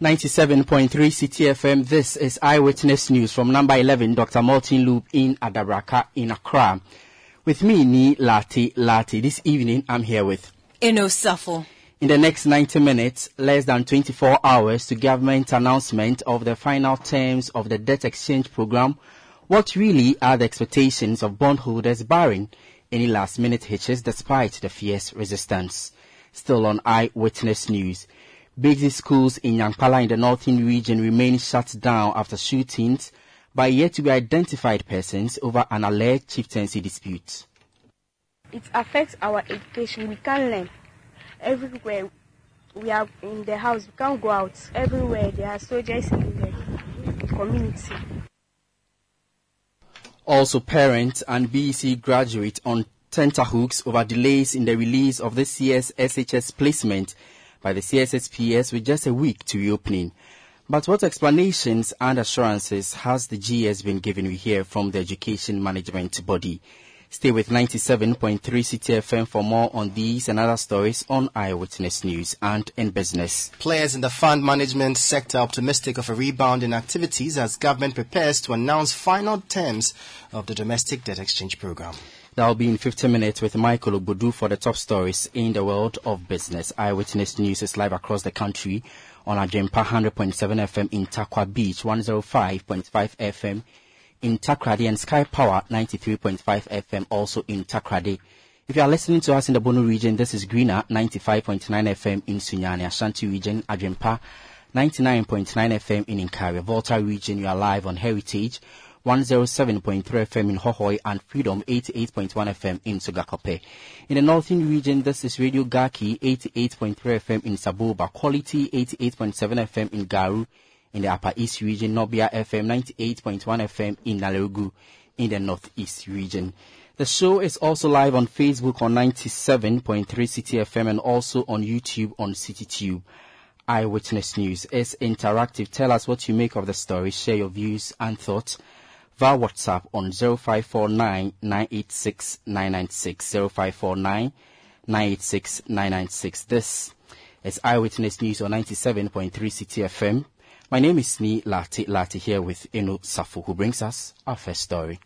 97.3 CTFM. This is Eyewitness News from number 11, Dr. Martin Loop in Adabraka in Accra. With me, Ni Lati Lati. This evening, I'm here with Eno Safo. In the next 90 minutes, less than 24 hours to government announcement of the final terms of the debt exchange program, what really are the expectations of bondholders barring any last minute hitches despite the fierce resistance? Still on Eyewitness News. Basic schools in Nyankpala in the northern region remain shut down after shootings by yet to be identified persons over an alleged chieftaincy dispute. It affects our education. We can't learn. Everywhere we are in the house, we can't go out. Everywhere there are soldiers in the community. Also, parents and BEC graduates on tenterhooks over delays in the release of this year's SHS placement by the CSSPS with just a week to reopening. But what explanations and assurances has the GES been given? We hear from the education management body. Stay with 97.3 CTFM for more on these and other stories on Eyewitness News and in business. Players in the fund management sector optimistic of a rebound in activities as government prepares to announce final terms of the domestic debt exchange program. That'll be in 15 minutes with Michael Obudu for the top stories in the world of business. Eyewitness News is live across the country on Ajempa 100.7 FM in Tarkwa Beach, 105.5 FM in Takoradi and Sky Power 93.5 FM also in Takoradi. If you are listening to us in the Bono region, this is Greener 95.9 FM in Sunyani, Ashanti region, Ajempa 99.9 FM in Inkari, Volta region, you are live on Heritage 107.3 FM in Hohoe and Freedom 88.1 FM in Sogakope. In the northern region, this is Radio Gaki 88.3 FM in Saboba, Quality 88.7 FM in Garu. In the Upper East region, Nobia FM 98.1 FM in Nalerigu. In the Northeast region. The show is also live on Facebook on 97.3 City FM and also on YouTube on CityTube. Eyewitness News is interactive. Tell us what you make of the story. Share your views and thoughts via WhatsApp on 0549 986 996. 0549 986 996. This is Eyewitness News on 97.3 City FM. My name is Ni Lati Lati here with Inu Safu, who brings us our first story.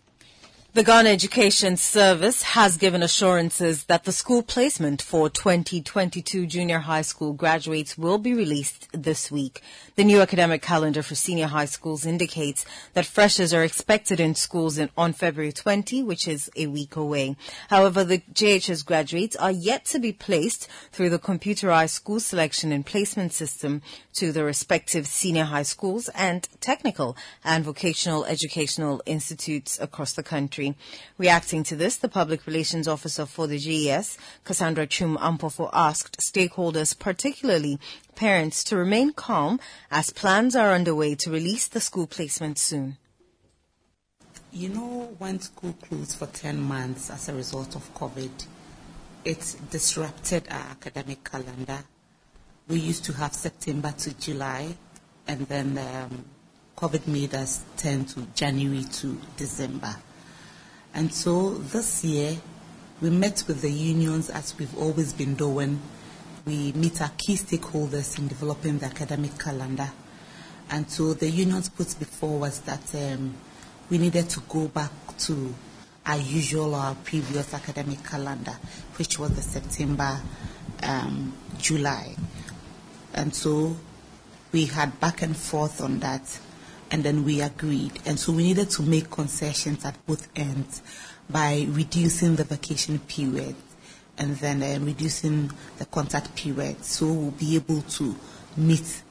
The Ghana Education Service has given assurances that the school placement for 2022 junior high school graduates will be released this week. The new academic calendar for senior high schools indicates that freshers are expected in schools in, on February 20, which is a week away. However, the JHS graduates are yet to be placed through the computerized school selection and placement system to the respective senior high schools and technical and vocational educational institutes across the country. Reacting to this, the Public Relations Officer for the GES, Cassandra Twum Ampofo, asked stakeholders, particularly parents, to remain calm as plans are underway to release the school placement soon. You know, when school closed for 10 months as a result of COVID, it disrupted our academic calendar. We used to have September to July, and then um, COVID made us turn to January to December. And so this year, we met with the unions as we've always been doing. We meet our key stakeholders in developing the academic calendar. And so the unions put before us that um, we needed to go back to our usual or our previous academic calendar, which was the September, um, July. And so we had back and forth on that and then we agreed. And so we needed to make concessions at both ends by reducing the vacation period and then uh, reducing the contact period. So we'll be able to meet,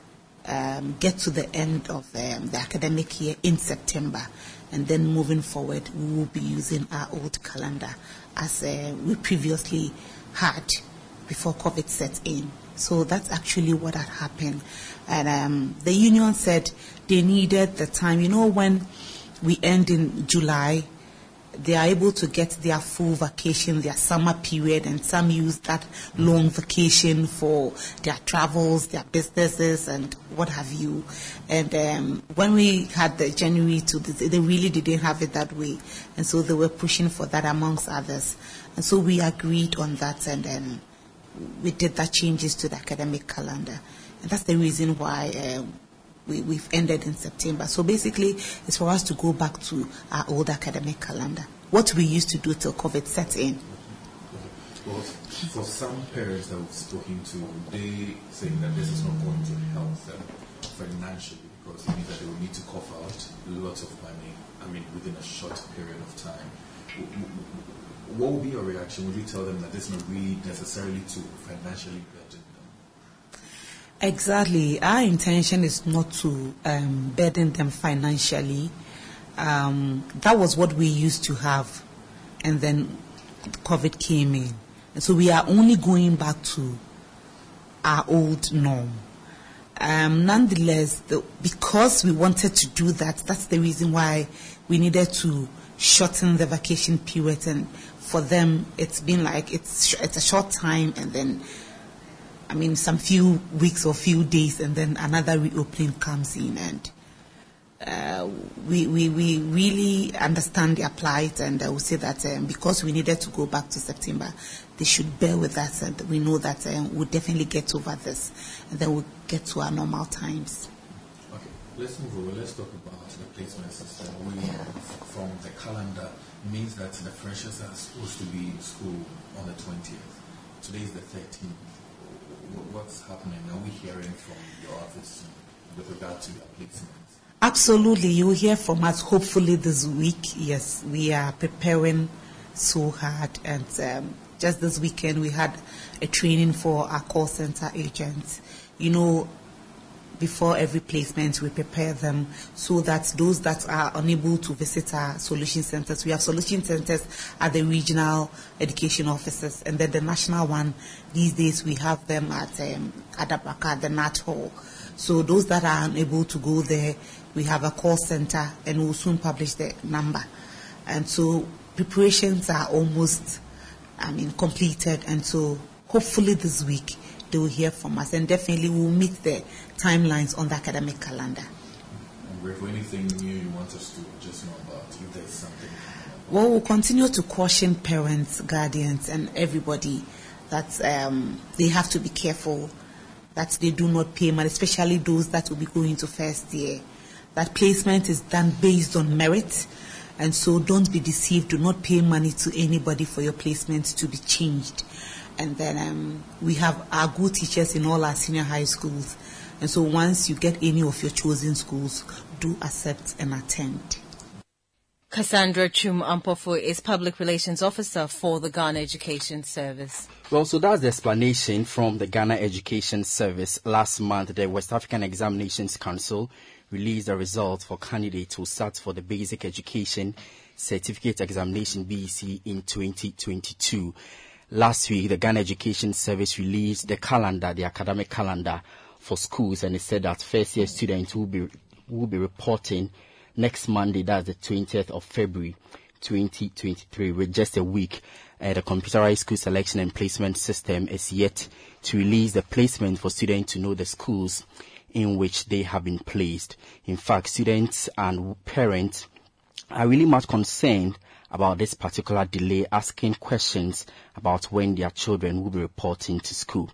um, get to the end of um, the academic year in September. And then moving forward, we will be using our old calendar as uh, we previously had before COVID set in. So that's actually what had happened. And um, the union said they needed the time. You know, when we end in July, they are able to get their full vacation, their summer period, and some use that long vacation for their travels, their businesses, and what have you. And um, when we had the January to, they really didn't have it that way, and so they were pushing for that amongst others. And so we agreed on that, and then we did that changes to the academic calendar, and that's the reason why. Uh, we, we've ended in September. So basically, it's for us to go back to our old academic calendar. What we used to do till COVID set in. Well, for some parents that we've spoken to, they saying that this is not going to help them financially because it means that they will need to cough out lots of money, I mean, within a short period of time. What would be your reaction? Would you tell them that this is not really necessarily to financially Exactly. Our intention is not to um, burden them financially. Um, that was what we used to have, and then COVID came in. And so we are only going back to our old norm. Um, nonetheless, the, because we wanted to do that, that's the reason why we needed to shorten the vacation period. And for them, it's been like it's it's a short time, and then I mean, some few weeks or few days, and then another reopening comes in, and uh, we, we, we really understand their plight, and I will say that um, because we needed to go back to September, they should bear with us, and we know that um, we'll definitely get over this, and then we'll get to our normal times. Okay, let's move over. Let's talk about the placement system. We, from the calendar, means that the freshers are supposed to be in school on the 20th. Today is the 13th what's happening? Are we hearing from your office with regard to your placements? Absolutely. You'll hear from us hopefully this week. Yes, we are preparing so hard. And um, just this weekend, we had a training for our call center agents. You know, before every placement, we prepare them so that those that are unable to visit our solution centers, we have solution centers at the regional education offices, and then the national one, these days we have them at um, Adabraka, the NAT Hall. So those that are unable to go there, we have a call center, and we'll soon publish the number. And so preparations are almost, I mean, completed, and so hopefully this week they will hear from us, and definitely we will meet the timelines on the academic calendar. And for anything new you want us to just know about, if there's something. Well, we'll continue to caution parents, guardians, and everybody that um, they have to be careful that they do not pay money, especially those that will be going to first year. That placement is done based on merit. And so don't be deceived. Do not pay money to anybody for your placement to be changed. And then um, we have our good teachers in all our senior high schools. And so once you get any of your chosen schools, do accept and attend. Cassandra Twum Ampofo is Public Relations Officer for the Ghana Education Service. Well, so that's the explanation from the Ghana Education Service. Last month, the West African Examinations Council released the results for candidates who sat for the Basic Education Certificate Examination BEC in 2022. Last week, the Ghana Education Service released the calendar, the academic calendar for schools, and it said that first year students will be will be reporting next Monday, that's the 20th of February 2023, with just a week. Uh, the computerized school selection and placement system is yet to release the placement for students to know the schools in which they have been placed. In fact, students and parents are really much concerned about this particular delay, asking questions about when their children will be reporting to school.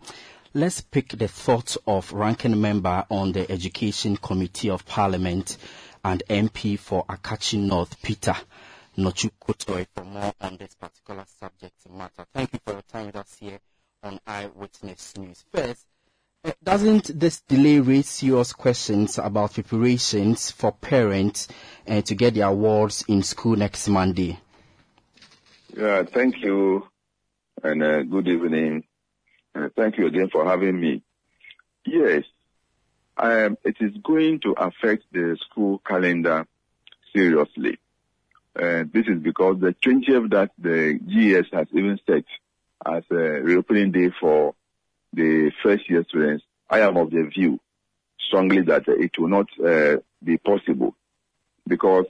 Let's pick the thoughts of ranking member on the Education Committee of Parliament and MP for Akatsi North, Peter Nortsu-Kotoe, for more on this particular subject matter. Thank you for your time with us here on Eyewitness News. First, uh, doesn't this delay raise serious questions about preparations for parents uh, to get their awards in school next Monday? Yeah, thank you, and uh, good evening. Uh, thank you again for having me. Yes, um, it is going to affect the school calendar seriously. Uh, this is because the 20th that the GES has even set as a reopening day for the first year students, I am of the view strongly that it will not uh, be possible because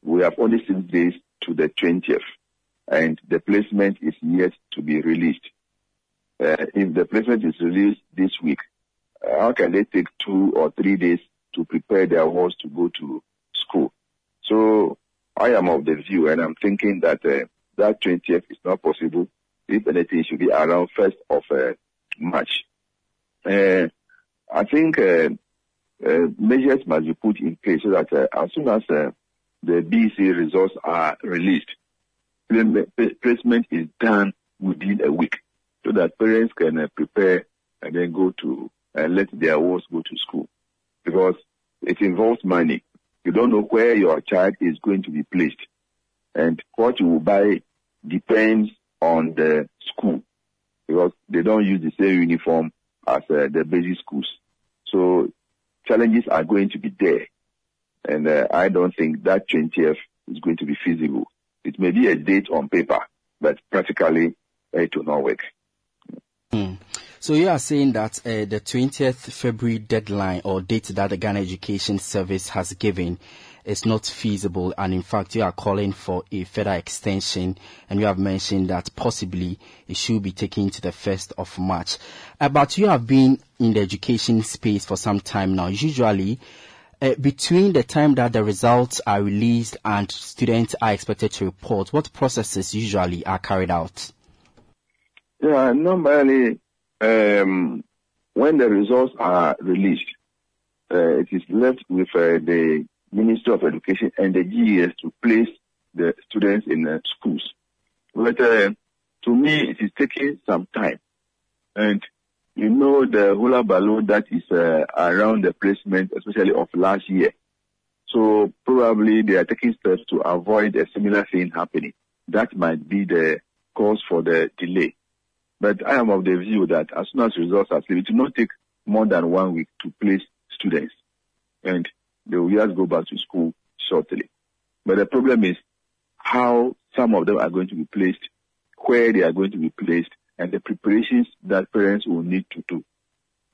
we have only six days to the 20th and the placement is yet to be released. Uh, if the placement is released this week, uh, how can they take two or three days to prepare their wards to go to school? So I am of the view and I'm thinking that uh, that 20th is not possible. If anything, should be around 1st of uh, March. Uh, I think uh, measures must be put in place so that as soon as the BEC results are released, placement is done within a week so that parents can uh, prepare and then go to uh, let their wards go to school because it involves money. You don't know where your child is going to be placed and what you will buy depends on the school because they don't use the same uniform as uh, the basic schools. So challenges are going to be there. And uh, I don't think that 20th is going to be feasible. It may be a date on paper, but practically it will not work. Mm. So you are saying that uh, the 20th February deadline or date that the Ghana Education Service has given is not feasible, and in fact you are calling for a further extension, and you have mentioned that possibly it should be taken to the 1st of March. Uh, but you have been in the education space for some time now. Usually, uh, between the time that the results are released and students are expected to report, what processes usually are carried out? Yeah, normally, um, when the results are released, uh, it is left with uh, the Ministry of Education and the GES to place the students in uh, schools. But uh, to me, it is taking some time. And you know the hula balloon that is uh, around the placement, especially of last year. So probably they are taking steps to avoid a similar thing happening. That might be the cause for the delay. But I am of the view that as soon as results are released, it will not take more than one week to place students. And they will just go back to school shortly. But the problem is how some of them are going to be placed, where they are going to be placed, and the preparations that parents will need to do.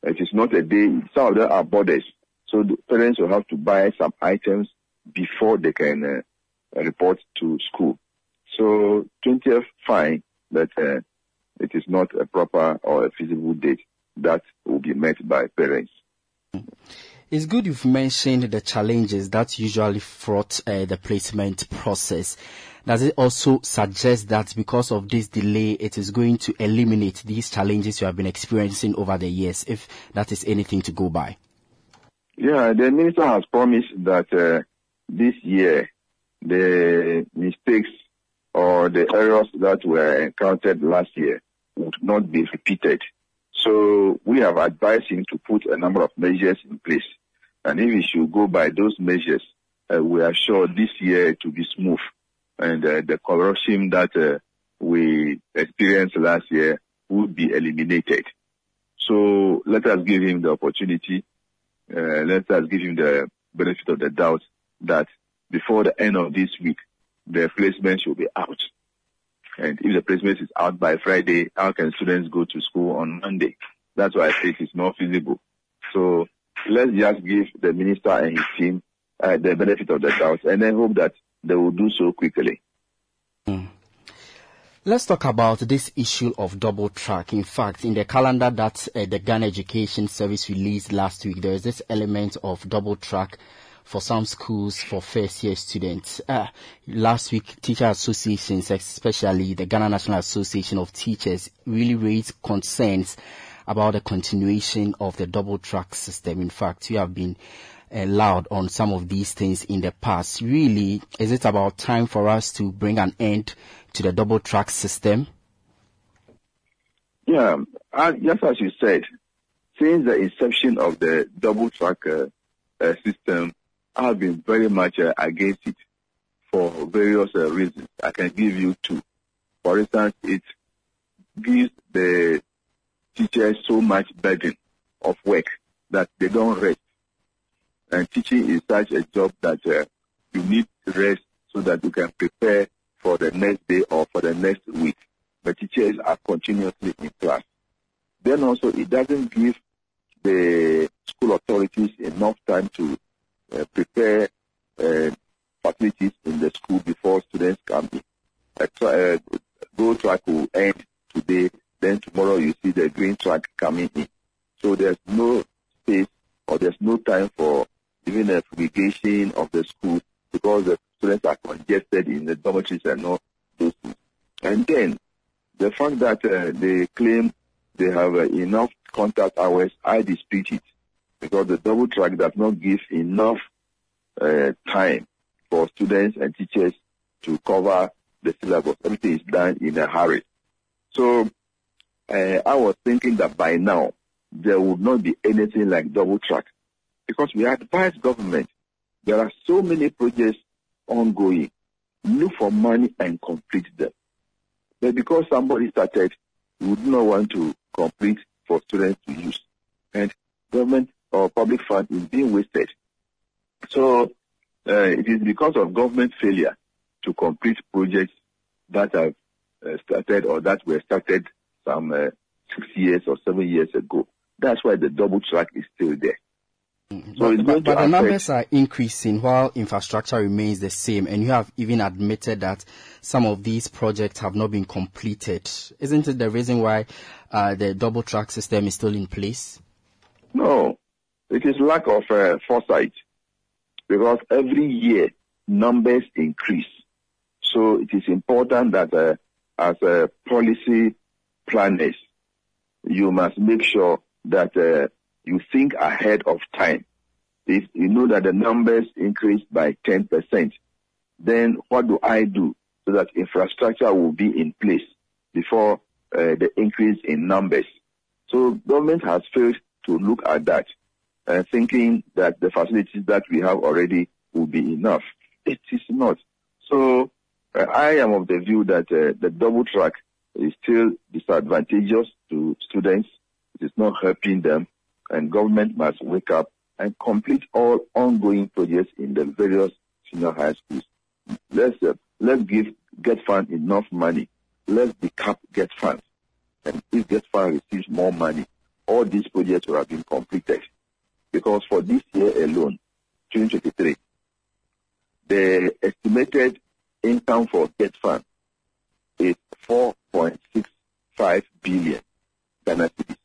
It is not a day, some of them are borders. So the parents will have to buy some items before they can uh, report to school. So 20th, fine, but uh, it is not a proper or a feasible date that will be met by parents. It's good you've mentioned the challenges that usually fraught uh, the placement process. Does it also suggest that because of this delay, it is going to eliminate these challenges you have been experiencing over the years, if that is anything to go by? Yeah, the minister has promised that uh, this year the mistakes or the errors that were encountered last year would not be repeated. So we have advised him to put a number of measures in place. And if he should go by those measures, uh, we are sure this year to be smooth. And uh, the corruption that uh, we experienced last year would be eliminated. So let us give him the opportunity. Uh, let us give him the benefit of the doubt that before the end of this week, the placement should be out. And if the placement is out by Friday, how can students go to school on Monday? That's why I say it is not feasible. So let's just give the minister and his team uh, the benefit of the doubt and then hope that they will do so quickly. Mm. Let's talk about this issue of double track. In fact, in the calendar that uh, the Ghana Education Service released last week, there is this element of double track for some schools for first year students. Uh, last week, teacher associations, especially the Ghana National Association of Teachers, really raised concerns about the continuation of the double track system. In fact, you have been uh, loud on some of these things in the past. Really, is it about time for us to bring an end to the double track system? Yeah, just as you said, since the inception of the double track uh, uh, system, I have been very much uh, against it for various uh, reasons. I can give you two. For instance, it gives the teachers so much burden of work that they don't rest. And teaching is such a job that uh, you need rest so that you can prepare for the next day or for the next week. The teachers are continuously in class. Then also, it doesn't give the school authorities enough time to uh, prepare uh, facilities in the school before students come in. Uh, go track will end today, then tomorrow you see the green track coming in. So there's no space or there's no time for even a fumigation of the school because the students are congested in the dormitories and all those things. And then the fact that uh, they claim they have uh, enough contact hours, I dispute it because the double track does not give enough uh, time for students and teachers to cover the syllabus. Everything is done in a hurry. So uh, I was thinking that by now there would not be anything like double track because we advise government there are so many projects ongoing. Look for money and complete them. But because somebody started, we would not want to complete for students to use. And government or public fund is being wasted. So uh, it is because of government failure to complete projects that have uh, started or that were started some uh, six years or seven years ago. That's why the double track is still there. So but, but, but the numbers are increasing while infrastructure remains the same, and you have even admitted that some of these projects have not been completed. Isn't it the reason why uh, the double track system is still in place? No, it is lack of uh, foresight because every year numbers increase. So it is important that uh, as a policy planners, you must make sure that uh, you think ahead of time. If you know that the numbers increased by 10%, then what do I do so that infrastructure will be in place before uh, the increase in numbers? So government has failed to look at that uh, thinking that the facilities that we have already will be enough. It is not. So uh, I am of the view that uh, the double track is still disadvantageous to students. It is not helping them and government must wake up and complete all ongoing projects in the various senior high schools. Let's uh, let's give Get Fund enough money. Let's decap Get Fund, and if Get Fund receives more money, all these projects will have been completed. Because for this year alone, 2023, the estimated income for Get Fund is 4.65 billion Ghana cedis.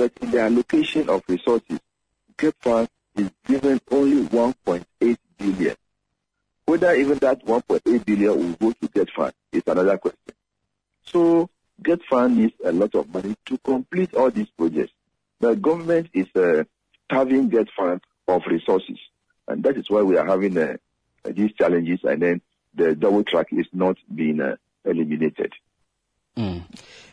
But in the allocation of resources, GetFund is given only 1.8 billion. Whether even that 1.8 billion will go to GetFund is another question. So GetFund needs a lot of money to complete all these projects. The government is uh, having GetFund of resources, and that is why we are having uh, these challenges, and then the double track is not being uh, eliminated. Mm.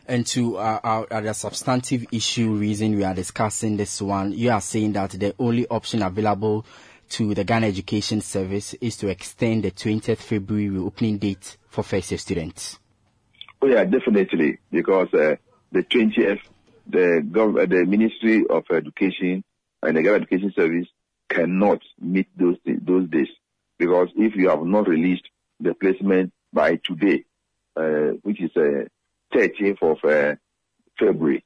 And to uh, our, our, substantive issue reason we are discussing this one, you are saying that the only option available to the Ghana Education Service is to extend the 20th February opening date for first year students. Oh yeah, definitely, because uh, the 20th, the gov- uh, the Ministry of Education and the Ghana Education Service cannot meet those those days because if you have not released the placement by today, uh, which is uh, 13th of uh, February.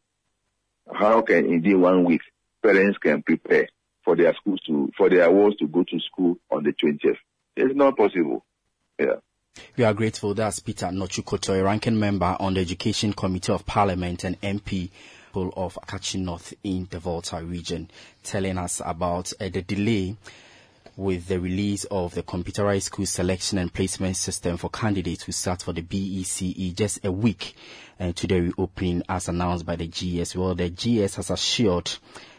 How can indeed one week parents can prepare for their schools to for their awards to go to school on the 20th? It's not possible. Yeah. We are grateful. That's Peter Nortsu-Kotoe, a ranking member on the Education Committee of Parliament and MP of Akatsi North in the Volta region, telling us about uh, the delay with the release of the computerized school selection and placement system for candidates who start for the BECE just a week uh, to the reopening as announced by the GES. Well, the GES has assured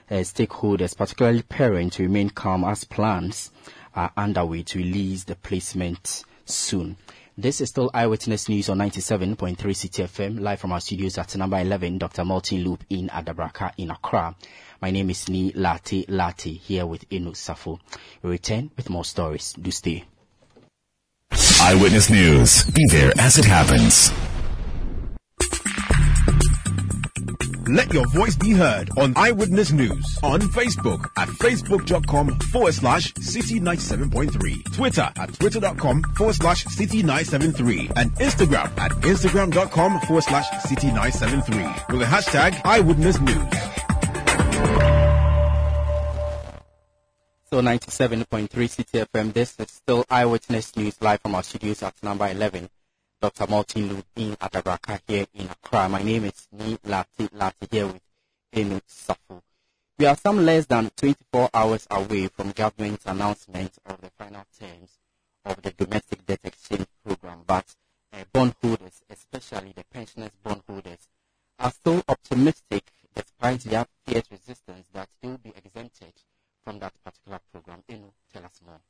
uh, stakeholders, particularly parents, to remain calm as plans are underway to release the placement soon. This is still Eyewitness News on 97.3 Citi FM, live from our studios at number 11, Dr. Martin Loop in Adabraka in Accra. My name is Ni Lati Lati, here with Inu Safo. We return with more stories. Do stay. Eyewitness News. Be there as it happens. Let your voice be heard on Eyewitness News on Facebook at facebook.com forward slash city 97.3, Twitter at twitter.com forward slash city 973, and Instagram at instagram.com forward slash city 973 with the hashtag Eyewitness News. So 97.3 Citi FM. This is still Eyewitness News live from our studios at number 11. Dr. Martin Lubin Adabraka here in Accra. My name is Ni Lati Lati here with Enu Safu. We are some less than 24 hours away from government's announcement of the final terms of the domestic debt exchange program, but uh, bondholders, especially the pensioners bondholders, are so optimistic despite their fierce resistance that they will be exempted from that particular program. Enu, tell us more.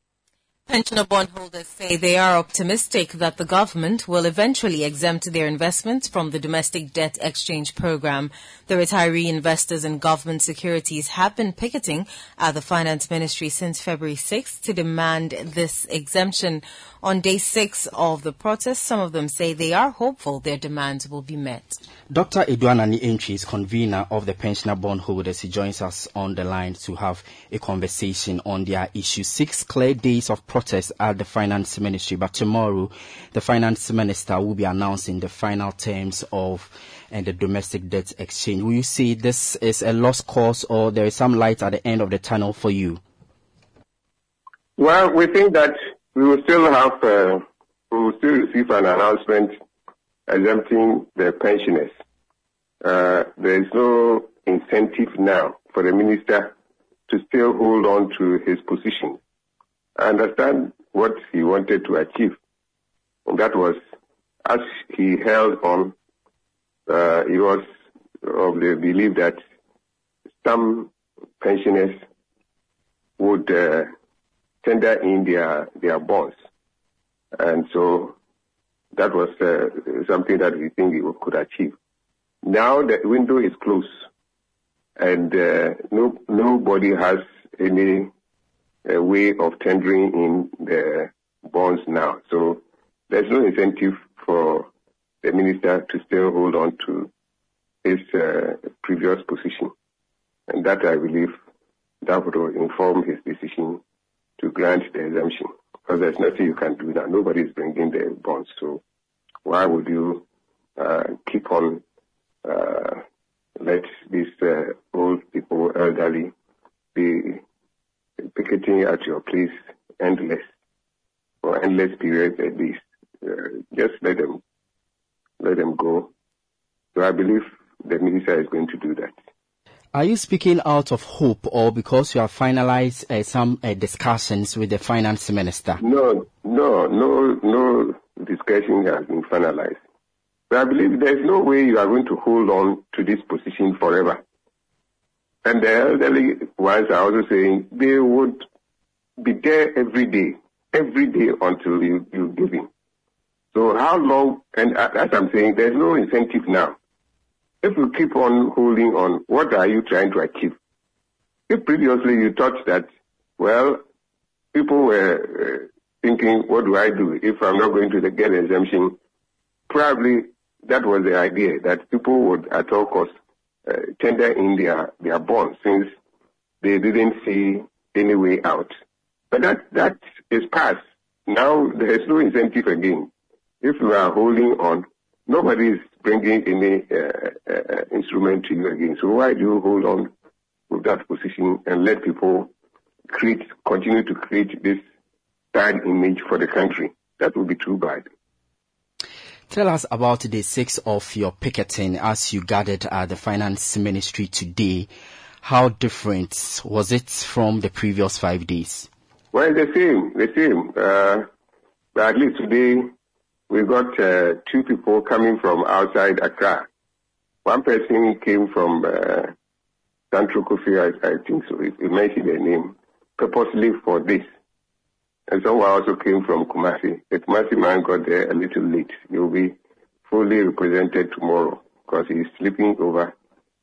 Pensioner bondholders say they are optimistic that the government will eventually exempt their investments from the domestic debt exchange program. The retiree investors in government securities have been picketing at the finance ministry since February 6 to demand this exemption. On day six of the protest, some of them say they are hopeful their demands will be met. Dr. Eduanani Entry is convener of the pensioner bondholders. He joins us on the line to have a conversation on their issue. Six clear days of protest at the finance ministry, but tomorrow the finance minister will be announcing the final terms of and the domestic debt exchange. Will you see this is a lost cause or there is some light at the end of the tunnel for you? Well, we think that we will still have, uh, we will still receive an announcement exempting the pensioners. Uh, there is no incentive now for the minister to still hold on to his position. Understand what he wanted to achieve. And that was, as he held on, uh, he was of the belief that some pensioners would uh, tender in their, their bonds. And so that was uh, something that we think we could achieve. Now the window is closed and uh, no, nobody has any uh, way of tendering in the bonds now. So there's no incentive for the minister to still hold on to his uh, previous position. And that I believe that would inform his decision to grant the exemption. Because there's nothing you can do now. Nobody is bringing the bonds. So why would you uh, keep on uh, let these uh, old people, elderly, be picketing at your place endless for endless periods at least. Uh, just let them let them go. So I believe the minister is going to do that. Are you speaking out of hope or because you have finalized uh, some uh, discussions with the finance minister? No, no, no, no discussion has been finalized. But I believe there's no way you are going to hold on to this position forever. And the elderly ones are also saying they would be there every day, every day until you, you give in. So how long, and as I'm saying, there's no incentive now. If you keep on holding on, what are you trying to achieve? If previously you thought that, well, people were uh, thinking, what do I do if I'm not going to get exemption? Probably that was the idea that people would at all costs uh, tender in their, their bonds since they didn't see any way out. But that, that is past. Now there is no incentive again. If you are holding on, nobody is bringing any uh, uh, instrument to you again. So why do you hold on with that position and let people create, continue to create this bad image for the country? That would be too bad. Tell us about the six of your picketing as you gathered at the finance ministry today. How different was it from the previous five days? Well, the same, the same. Uh, at least today we got uh, two people coming from outside Accra. One person came from uh, Central Kofi, I, I think so, he mentioned the name, purposely for this. And someone also came from Kumasi. The Kumasi man got there a little late. He will be fully represented tomorrow because he's sleeping over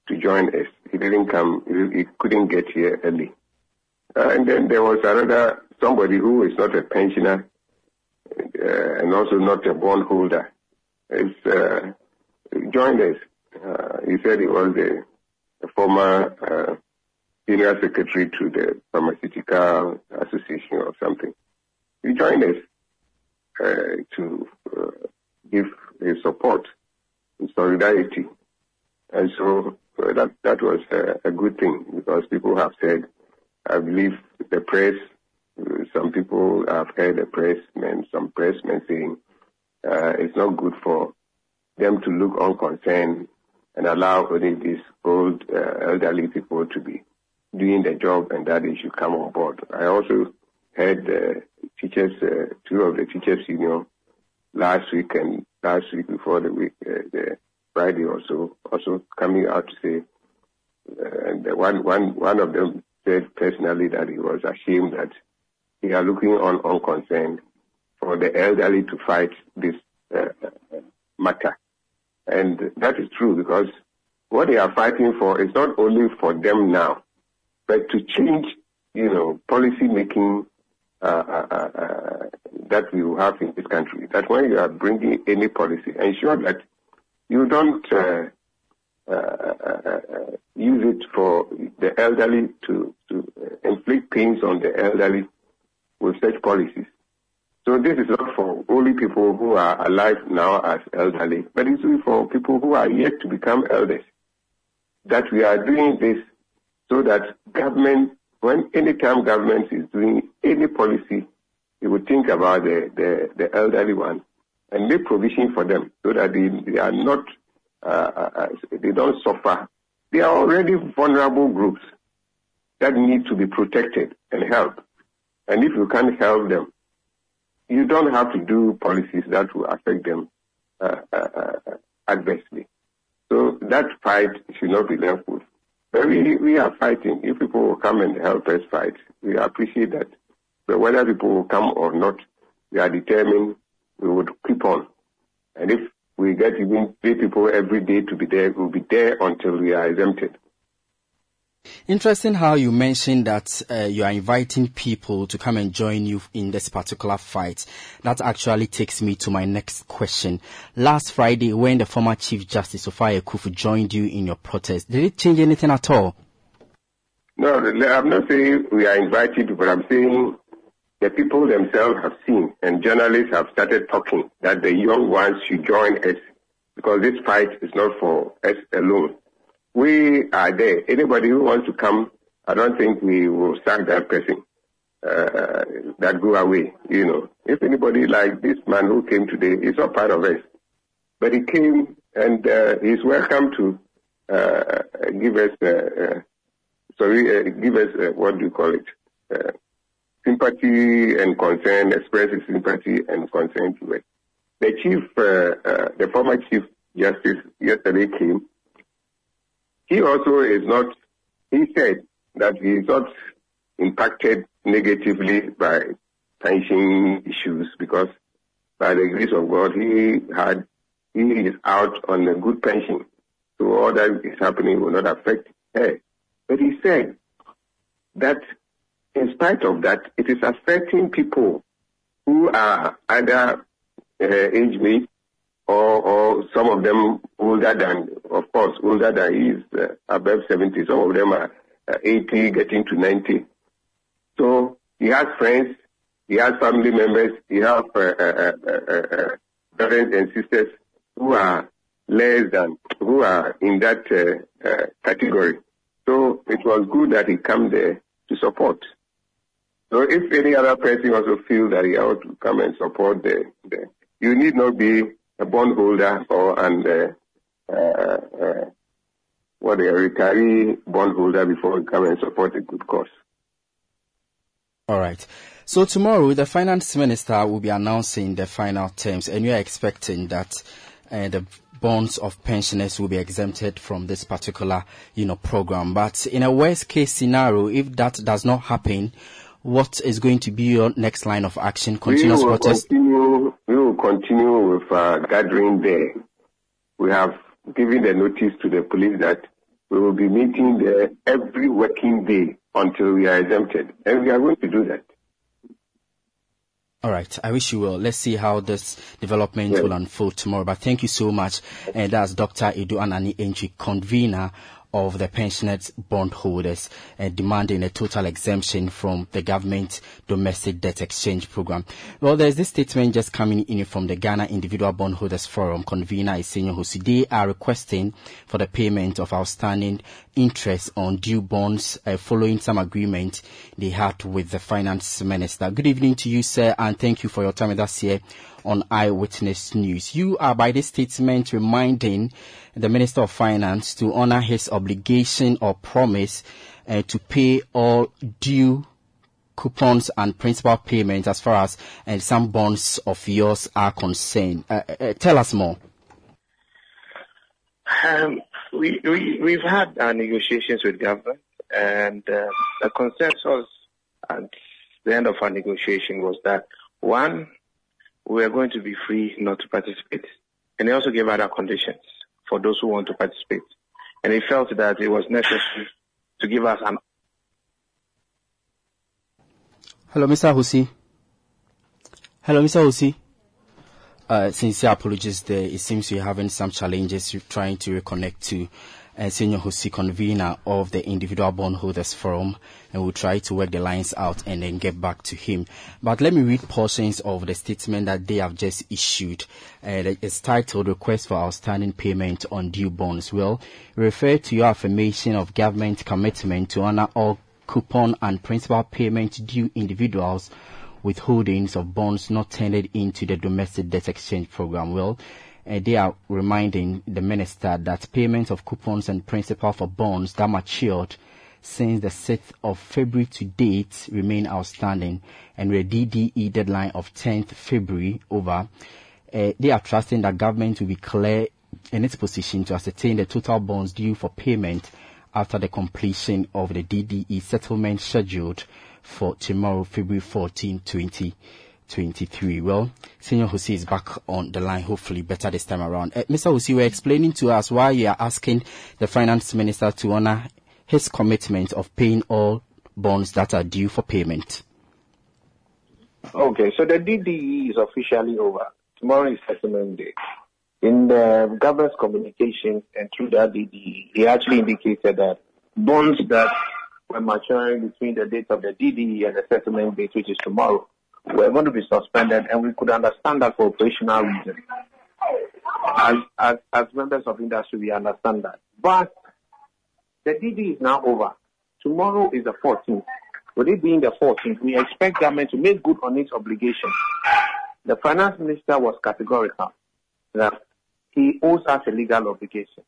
to join us. He didn't come, he, he couldn't get here early. Uh, and then there was another, somebody who is not a pensioner, uh, and also not a bondholder, is uh, joined us. Uh, he said he was a, a former uh, senior secretary to the Pharmaceutical Association or something. He joined us uh, to uh, give his support and solidarity. And so uh, that, that was a good thing because people have said, I believe the press, uh, some people have heard the press men, some pressmen saying uh, it's not good for them to look unconcerned and allow only these old elderly people to be doing the job and that they should come on board. I also heard the teachers, uh, two of the teachers union last week and last week before the week, uh, the Friday also, also coming out to say, uh, and one, one, one of them said personally that he was ashamed that they are looking on unconcerned for the elderly to fight this uh, matter. And that is true because what they are fighting for is not only for them now, but to change, you know, policy making uh, uh, uh, uh Uh, uh, uh, that we have in this country. That when you are bringing any policy, ensure that you don't uh, uh, use it for the elderly to, to inflict pains on the elderly with such policies. So this is not for only people who are alive now as elderly, but it's for people who are yet to become elders. That we are doing this so that government, when any time government is doing any policy, it would think about the, the, the elderly one and make provision for them so that they, they are not, uh, uh, uh, they don't suffer. They are already vulnerable groups that need to be protected and helped. And if you can't help them, you don't have to do policies that will affect them uh, uh, uh adversely. So that fight should not be left with but we, we are fighting. If people will come and help us fight, we appreciate that. But whether people will come or not, we are determined we would keep on. And if we get even three people every day to be there, we'll be there until we are exempted. Interesting how you mentioned that uh, you are inviting people to come and join you in this particular fight. That actually takes me to my next question. Last Friday, when the former Chief Justice Sophia Akuffo joined you in your protest, did it change anything at all? No, I'm not saying we are invited, but I'm saying the people themselves have seen and journalists have started talking that the young ones should join us because this fight is not for us alone we are there. Anybody who wants to come, I don't think we will sack that person uh, that go away. You know, if anybody like this man who came today is not part of us, but he came and uh, he's welcome to uh, give us, uh, uh, sorry, uh, give us what do you call it? sympathy and concern, express his sympathy and concern to us. The chief, the former chief justice yesterday came he also is not, he said that he is not impacted negatively by pension issues because by the grace of God, he had, he is out on a good pension. So all that is happening will not affect her. But he said that in spite of that, it is affecting people who are either uh, age or, or some of them older than, of course, older than he is uh, above 70. Some of them are uh, 80, getting to 90. So he has friends, he has family members, he has uh, uh, uh, uh parents and sisters who are less than, who are in that category. So it was good that he came there to support. So if any other person also feel that he ought to come and support the, the you need not be a bondholder or and uh, uh, uh, what a retiree bondholder before come and support a good cause. All right. So tomorrow, the finance minister will be announcing the final terms, and we are expecting that uh, the bonds of pensioners will be exempted from this particular, you know, program. But in a worst case scenario, if that does not happen, what is going to be your next line of action? Continuous we will protest? Continue, we continue with uh, gathering there. We have given the notice to the police that we will be meeting there every working day until we are exempted. And we are going to do that. All right. I wish you well. Let's see how this development Yeah. will unfold tomorrow. But thank you so much. And that's Dr. Edu Anani Entry, convener of the pensioners bondholders uh, demanding a total exemption from the government domestic debt exchange program. Well, there's this statement just coming in from the Ghana Individual Bondholders Forum convener Isenyo Hosi. They are requesting for the payment of outstanding interest on due bonds uh, following some agreement they had with the finance minister. Good evening to you, sir, and thank you for your time with us here on Eyewitness News. You are by this statement reminding the Minister of Finance to honor his obligation or promise uh, to pay all due coupons and principal payments as far as uh, some bonds of yours are concerned. Uh, uh, tell us more. Um, we, we, we've had our negotiations with government, and uh, the consensus at the end of our negotiation was that one, we are going to be free not to participate, and they also gave other conditions for those who want to participate, and he felt that it was necessary to give us an Hello, Mr. Hosi. Hello, Mr. Hosi. Uh, sincere apologies there. It seems you're having some challenges trying to reconnect to uh, Senyo Hosi, convener of the Individual Bondholders Forum, and we'll try to work the lines out and then get back to him. But let me read portions of the statement that they have just issued. Uh, it's titled Request for Outstanding Payment on Due Bonds. Well, refer to your affirmation of government commitment to honor all coupon and principal payment due individuals with holdings of bonds not tendered into the domestic debt exchange program. Well, uh, they are reminding the minister that payment of coupons and principal for bonds that matured since the 6th of February to date remain outstanding and with a DDE deadline of 10th February over. Uh, they are trusting that government will be clear in its position to ascertain the total bonds due for payment after the completion of the DDE settlement scheduled for tomorrow, February 14, 2023. Well, Senyo Hosi is back on the line, hopefully better this time around. Uh, Mr. Hosi, you were explaining to us why you are asking the finance minister to honor his commitment of paying all bonds that are due for payment. Okay, so the DDE is officially over. Tomorrow is settlement day. In the government's communication and through that DDE, he actually indicated that bonds that were maturing between the date of the DDE and the settlement date, which is tomorrow, were going to be suspended, and we could understand that for operational reasons. As, as, as members of industry, we understand that. But the DDE is now over. Tomorrow is the 14th. With it being the 14th, we expect government to make good on its obligation. The finance minister was categorical that he owes us a legal obligation.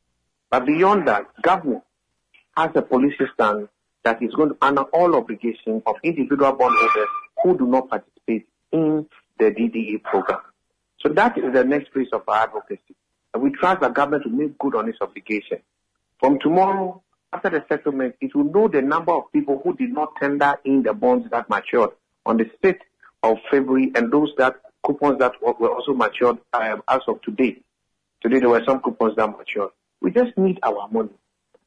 But beyond that, government has a policy stand that is going to honor all obligations of individual bondholders who do not participate in the DDE program. So that is the next phase of our advocacy. And we trust the government to make good on its obligation. From tomorrow, after the settlement, it will know the number of people who did not tender in the bonds that matured on the 6th of February and those that coupons that were were also matured um, as of today. Today there were some coupons that matured. We just need our money.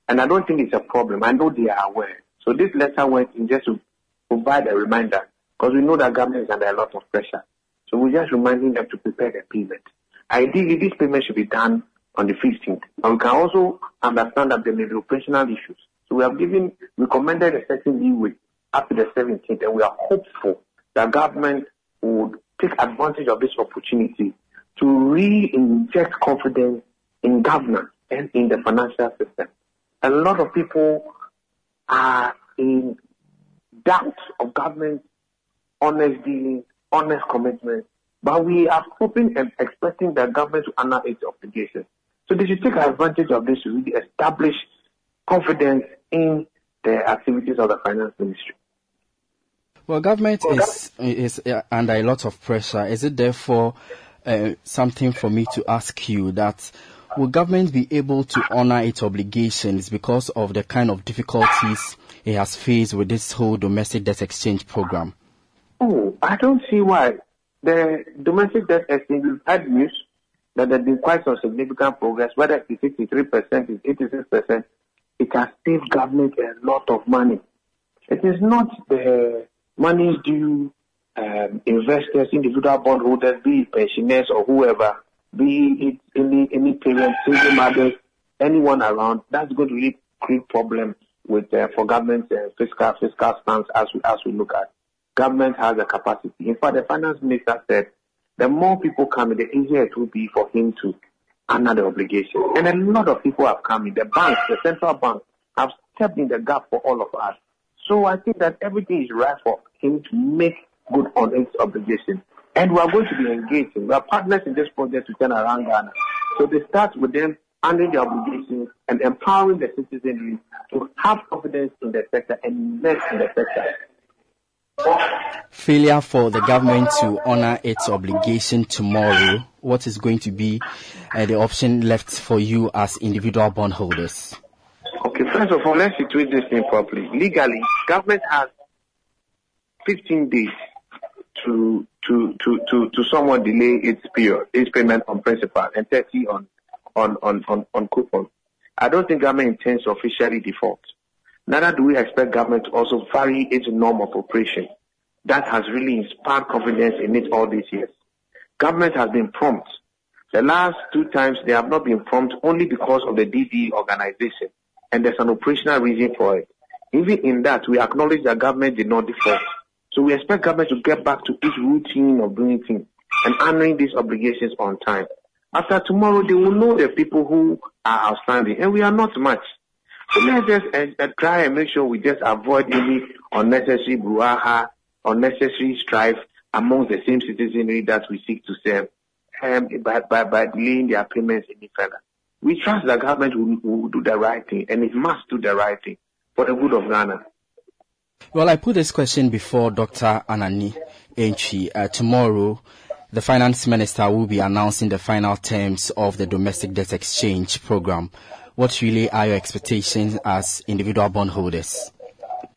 And I don't think it's a problem. I know they are aware. So this letter went in just to provide a reminder because we know that government is under a lot of pressure. So we're just reminding them to prepare the payment. Ideally, this payment should be done on the 15th. But we can also understand that there may be operational issues. So we have given, recommended a certain leeway up the 17th, and we are hopeful that government would take advantage of this opportunity to re-inject confidence in governance and in the financial system. A lot of people are in doubt of government's honest dealing, honest commitment, but we are hoping and expecting the government to honor its obligations. So they should take advantage of this to really establish confidence in the activities of the finance ministry. Well, government is is uh, under a lot of pressure. Is it therefore uh, something for me to ask you that will government be able to honor its obligations because of the kind of difficulties it has faced with this whole domestic debt exchange program? Oh, I don't see why. The domestic debt exchange, we've had news that there's been quite some significant progress, whether it's 53%, it's 86%, it has saved government a lot of money. It is not the money due um, investors, individual bondholders, be it pensioners or whoever, be it any any parents, single mothers, anyone around, that's going to really create problems with uh, for government uh, fiscal fiscal stance as we as we look at. Government has the capacity. In fact, the finance minister said the more people come in, the easier it will be for him to honor the obligation. And a lot of people have come in. The banks, the central bank, have stepped in the gap for all of us. So I think that everything is right for him to make good on its obligation. And we are going to be engaging. We are partners in this project to turn around Ghana. So they start with them honoring the obligations and empowering the citizenry to have confidence in the sector and invest in the sector. Failure for the government to honor its obligation tomorrow, what is going to be uh, the option left for you as individual bondholders? Okay, first of all, let's situate this thing properly. Legally, government has 15 days to to to to, to somewhat delay its period, its payment on principal, and 30 on on on on, on coupon. I don't think government intends to officially default. Neither do we expect government to also vary its norm of operation. That has really inspired confidence in it all these years. Government has been prompt. The last two times they have not been prompt only because of the DD organization, and there's an operational reason for it. Even in that, we acknowledge that government did not default. So we expect government to get back to its routine of doing things and honoring these obligations on time. After tomorrow, they will know the people who are outstanding, and we are not much. So let's just uh, try and make sure we just avoid any unnecessary brouhaha, unnecessary strife amongst the same citizenry that we seek to serve um, by, by, by delaying their payments any further. We trust the government will, will do the right thing, and it must do the right thing for the good of Ghana. Well, I put this question before Dr. Anani Enchi. Uh, tomorrow, the finance minister will be announcing the final terms of the domestic debt exchange program. What really are your expectations as individual bondholders?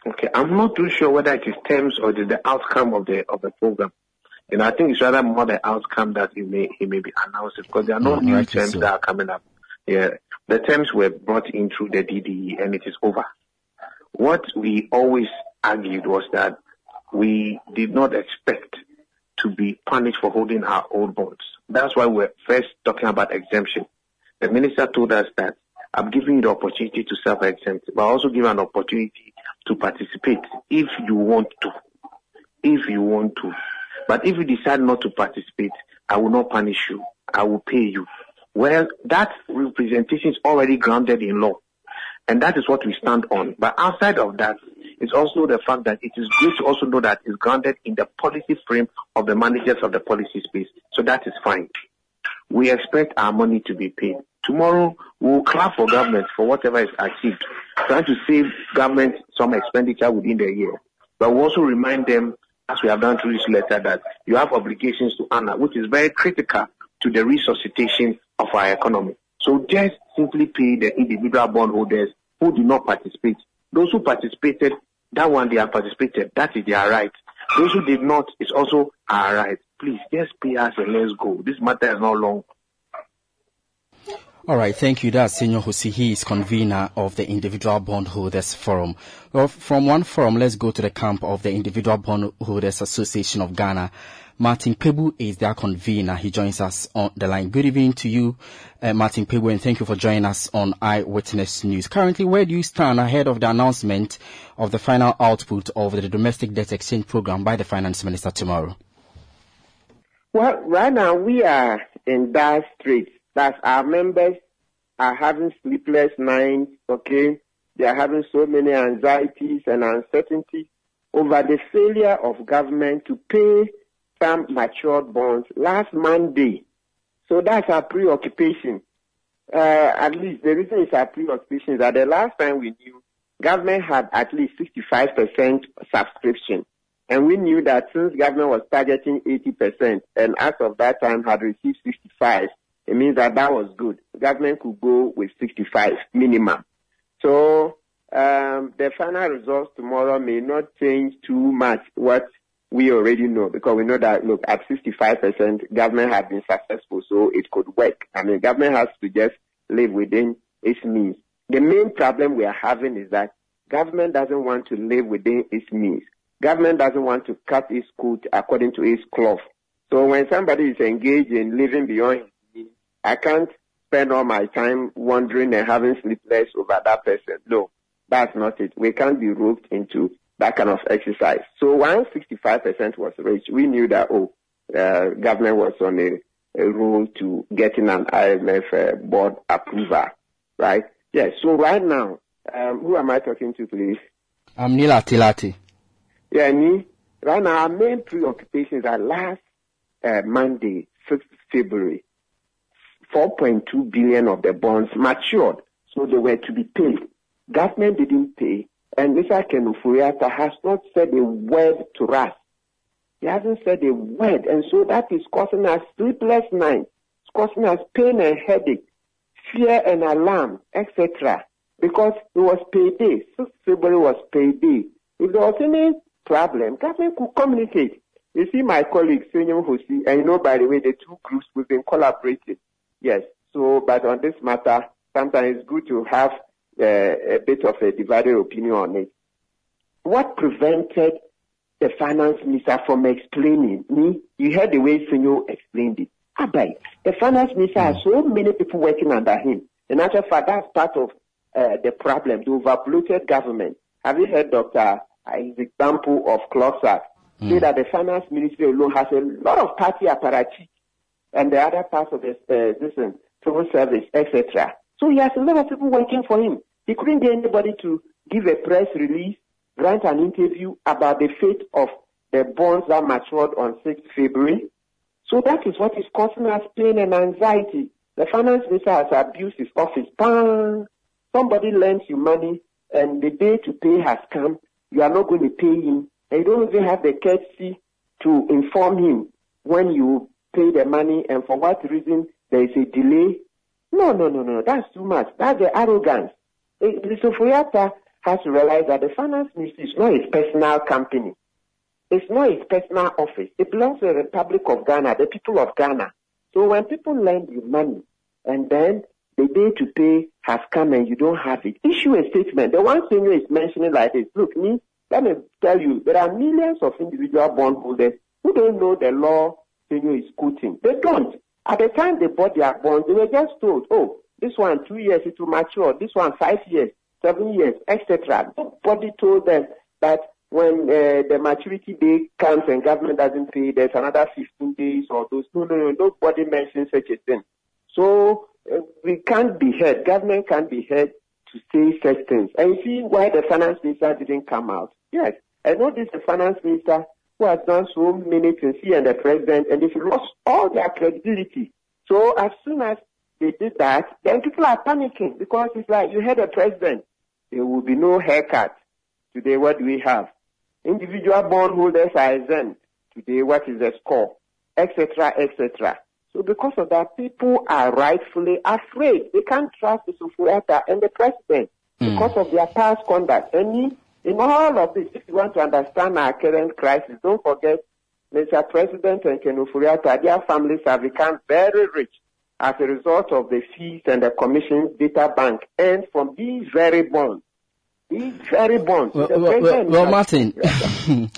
Okay, I'm not too sure whether it is terms or the, the outcome of the of the program. And I think it's rather more the outcome that he may he may be announcing because there are no Mm, new terms so. that are coming up. Yeah, the terms were brought in through the DDE and it is over. What we always argued was that we did not expect to be punished for holding our old bonds. That's why we're first talking about exemption. The minister told us that I'm giving you the opportunity to self-exempt, but also give an opportunity to participate if you want to. If you want to. But if you decide not to participate, I will not punish you. I will pay you. Well, that representation is already grounded in law. And that is what we stand on. But outside of that, it's also the fact that it is good to also know that it's grounded in the policy frame of the managers of the policy space. So that is fine. We expect our money to be paid. Tomorrow, we'll clap for government for whatever is achieved, trying to save government some expenditure within the year. But we also remind them, as we have done through this letter, that you have obligations to honor, which is very critical to the resuscitation of our economy. So just simply pay the individual bondholders who do not participate. Those who participated, that one they have participated, that is their right. Those who did not, is also our right. Please, just pay us and let's go. This matter is not long. All right, thank you. That's Senyo Hosi. He is convener of the Individual Bondholders Forum. Well, from one forum, let's go to the camp of the Individual Bondholders Association of Ghana. Martin Kpebu is their convener. He joins us on the line. Good evening to you, uh, Martin Kpebu, and thank you for joining us on Eyewitness News. Currently, where do you stand ahead of the announcement of the final output of the domestic debt exchange program by the finance minister tomorrow? Well, right now we are in dire straits. That our members are having sleepless nights, okay? They are having so many anxieties and uncertainties over the failure of government to pay some matured bonds last Monday. So that's our preoccupation. Uh, at least the reason it's our preoccupation is that the last time we knew, government had at least 65% subscription. And we knew that since government was targeting 80% and as of that time had received 65, it means that that was good. Government could go with 65 minimum. So um, the final results tomorrow may not change too much what we already know because we know that look at 65% government has been successful, so it could work. I mean, government has to just live within its means. The main problem we are having is that government doesn't want to live within its means. Government doesn't want to cut its coat according to its cloth. So when somebody is engaged in living beyond his means, I can't spend all my time wondering and having sleepless over that person. No, that's not it. We can't be roped into that kind of exercise. So once 65% was reached, we knew that, oh, uh, government was on a, a to getting an IMF uh, board approval, right? Yes. So right now, um, who am I talking to, please? I'm Nii Larte Lartey. Yeah, me. Right now, our main preoccupations are last uh, Monday, 6th February, 4.2 billion of the bonds matured, so they were to be paid. Government didn't pay, and Mr. Ken Ofori-Atta has not said a word to us. He hasn't said a word, and so that is causing us sleepless nights. It's causing us pain and headache, fear and alarm, etc. Because it was payday. 6th February was payday. If there was any problem, government could communicate. You see my colleague, Senyo Hosi, and you know, by the way, the two groups, we've been collaborating. Yes. So, but on this matter, sometimes it's good to have uh, a bit of a divided opinion on it. What prevented the finance minister from explaining me? You heard the way Senyo explained it. Abai, the finance minister has so many people working under him. In actual fact, that's part of uh, the problem, the overbloated government. Have you heard Dr. His example of Clocksack? Mm. Say that the finance ministry alone has a lot of party apparatchik and the other parts of the uh, this civil service, etc. So he has a lot of people working for him. He couldn't get anybody to give a press release, grant an interview about the fate of the bonds that matured on 6th February. So that is what is causing us pain and anxiety. The finance minister has abused his office. Bang! Somebody lends you money and the day to pay has come. You are not going to pay him. And you don't even have the courtesy to inform him when you pay the money and for what reason there is a delay. No, no, no, no. That's too much. That's the arrogance. Eh, Mr. Ofori-Atta has to realize that the finance ministry is not his personal company. It's not his personal office. It belongs to the Republic of Ghana, the people of Ghana. So when people lend you money and then the day to pay has come and you don't have it, issue a statement. The one thing is mentioning like this, look, me, let me tell you, there are millions of individual bondholders who don't know the law Senyo is quoting. They don't. At the time they bought their bonds, they were just told, oh, this one two years it will mature, this one five years, seven years, etc. Nobody told them that when uh, the maturity day comes and government doesn't pay, there's another 15 days or those. No, no, no, nobody mentions such a thing. So we can't be heard. Government can't be heard to say such things. And you see why the finance minister didn't come out. Yes, I know this the finance minister who has done so many things, he and the president, and they've lost all their credibility. So as soon as they did that, then people are panicking because it's like you had a president. There will be no haircut. Today, what do we have? Individual bondholders are exempt. Today, what is the score? Etc., etc. So because of that, people are rightfully afraid. They can't trust the Ofori-Atta and the president mm. because of their past conduct. And in all of this, if you want to understand our current crisis, don't forget Mr. President and Ken Ofori-Atta, their families have become very rich as a result of the fees and the commission's data bank and from these very bonds. These very bonds. Well, well, well, well Martin,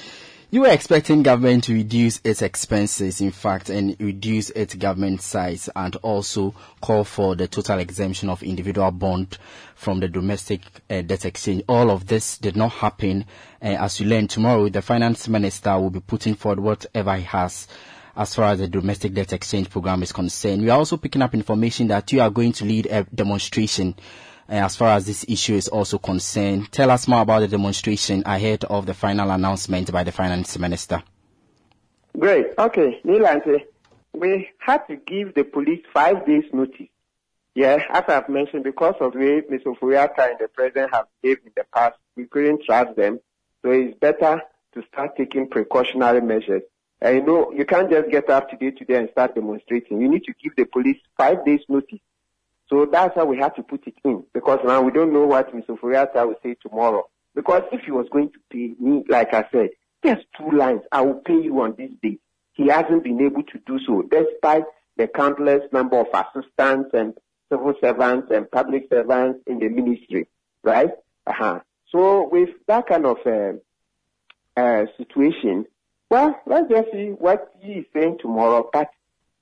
you were expecting government to reduce its expenses, in fact, and reduce its government size and also call for the total exemption of individual bond from the domestic uh, debt exchange. All of this did not happen. Uh, as you learn tomorrow, the finance minister will be putting forward whatever he has as far as the domestic debt exchange program is concerned. We are also picking up information that you are going to lead a demonstration Uh, as far as this issue is also concerned. Tell us more about the demonstration ahead of the final announcement by the finance minister. Great. Okay, Nilante, we had to give the police five days notice. Yeah, as I've mentioned, because of the way. Ofori-Atta and the president have behaved in the past, we couldn't trust them. So it's better to start taking precautionary measures. And you know, you can't just get up today, today and start demonstrating. You need to give the police five days notice. So that's how we have to put it in. Because now we don't know what Mr. Ofori-Atta will say tomorrow. Because if he was going to pay me, like I said, just two lines, I will pay you on this date. He hasn't been able to do so, despite the countless number of assistants and civil servants and public servants in the ministry, right? Uh-huh. So with that kind of uh, uh, situation, well, let's just see what he is saying tomorrow. But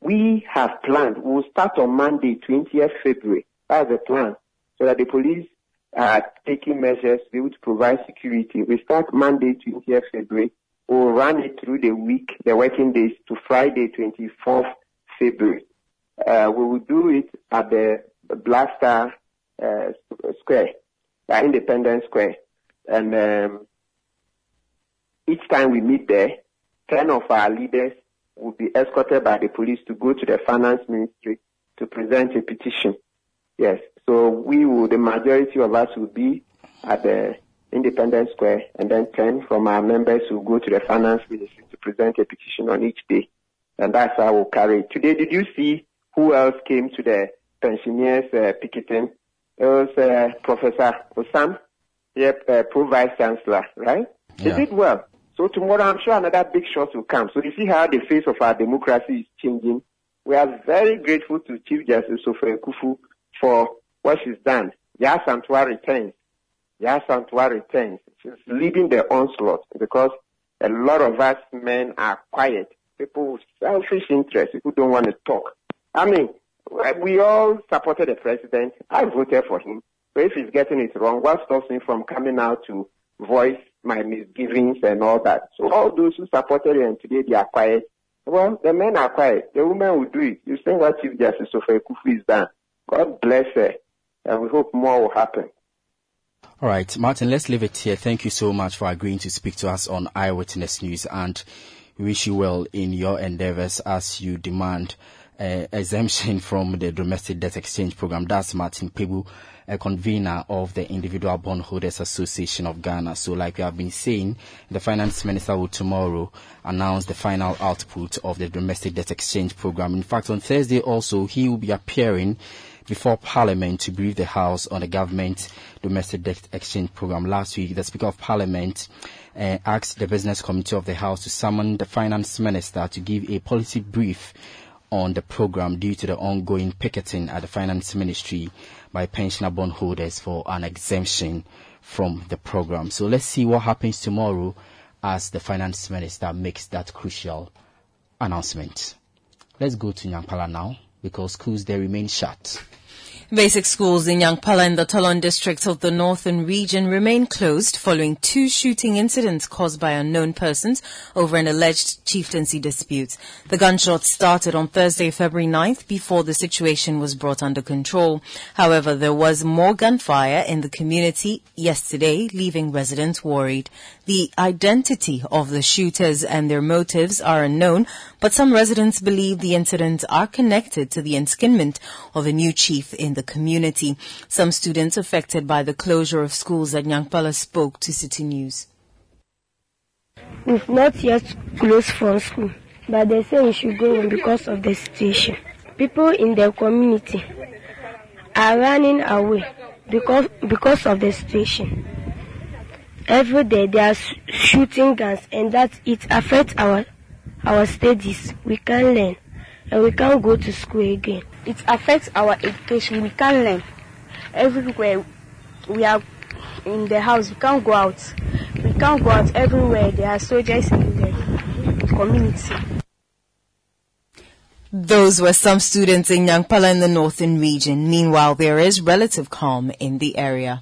we have planned. We'll start on Monday, 20th February. That's the plan. So that the police are taking measures to be able to provide security. We start Monday, 20th February. We'll run it through the week, the working days to Friday, 24th February. Uh, we will do it at the Black Star uh, Square, uh, Independence Square. And um, each time we meet there, 10 of our leaders will be escorted by the police to go to the finance ministry to present a petition. Yes. So we will, the majority of us will be at the Independence Square and then 10 from our members will go to the finance ministry to present a petition on each day. And that's how we'll carry it. Today, did you see who else came to the pensioners uh, picketing? It was uh, Professor Osam, yep, uh, Pro Vice Chancellor, right? Yeah. He did well. So tomorrow, I'm sure another big shot will come. So you see how the face of our democracy is changing. We are very grateful to Chief Justice Sophia Akuffo for what she's done. Yaa Asantewaa returns. Yaa Asantewaa returns. She's leading the onslaught because a lot of us men are quiet. People with selfish interests, people don't want to talk. I mean, we all supported the president. I voted for him. But if he's getting it wrong, what stops me from coming out to voice my misgivings and all that? So all those who supported him today, they are quiet. Well, the men are quiet. The women will do it. You see what Chief Justice Sophia Akuffo is done. God bless her. And we hope more will happen. All right, Martin, let's leave it here. Thank you so much for agreeing to speak to us on Eyewitness News and wish you well in your endeavors as you demand uh, exemption from the domestic debt exchange program. That's Martin Kpebu, a convener of the Individual Bondholders Association of Ghana. So, like we have been saying, the finance minister will tomorrow announce the final output of the domestic debt exchange program. In fact, on Thursday also, he will be appearing before Parliament to brief the House on the government domestic debt exchange program. Last week, the Speaker of Parliament uh, asked the Business Committee of the House to summon the Finance Minister to give a policy brief on the program due to the ongoing picketing at the Finance Ministry by pensioner bondholders for an exemption from the program. So let's see what happens tomorrow as the Finance Minister makes that crucial announcement. Let's go to Nyankpala now because schools there remain shut. Basic schools in Nyankpala in the Tolon district of the Northern region remain closed following two shooting incidents caused by unknown persons over an alleged chieftaincy dispute. The gunshots started on Thursday, February 9th before the situation was brought under control. However, there was more gunfire in the community yesterday, leaving residents worried. The identity of the shooters and their motives are unknown, but some residents believe the incidents are connected to the enskinment of a new chief in the community. Some students affected by the closure of schools at Nyankpala spoke to Citi News. We've not yet closed from school, but they say we should go on because of the situation. People in the community are running away because because of the situation. Every day they are shooting guns, and that it affects our our studies. We can't learn, and we can't go to school again. It affects our education. We can't learn. Everywhere we are in the house, we can't go out. We can't go out everywhere. There are soldiers in the community. Those were some students in Nyankpala in the northern region. Meanwhile, there is relative calm in the area.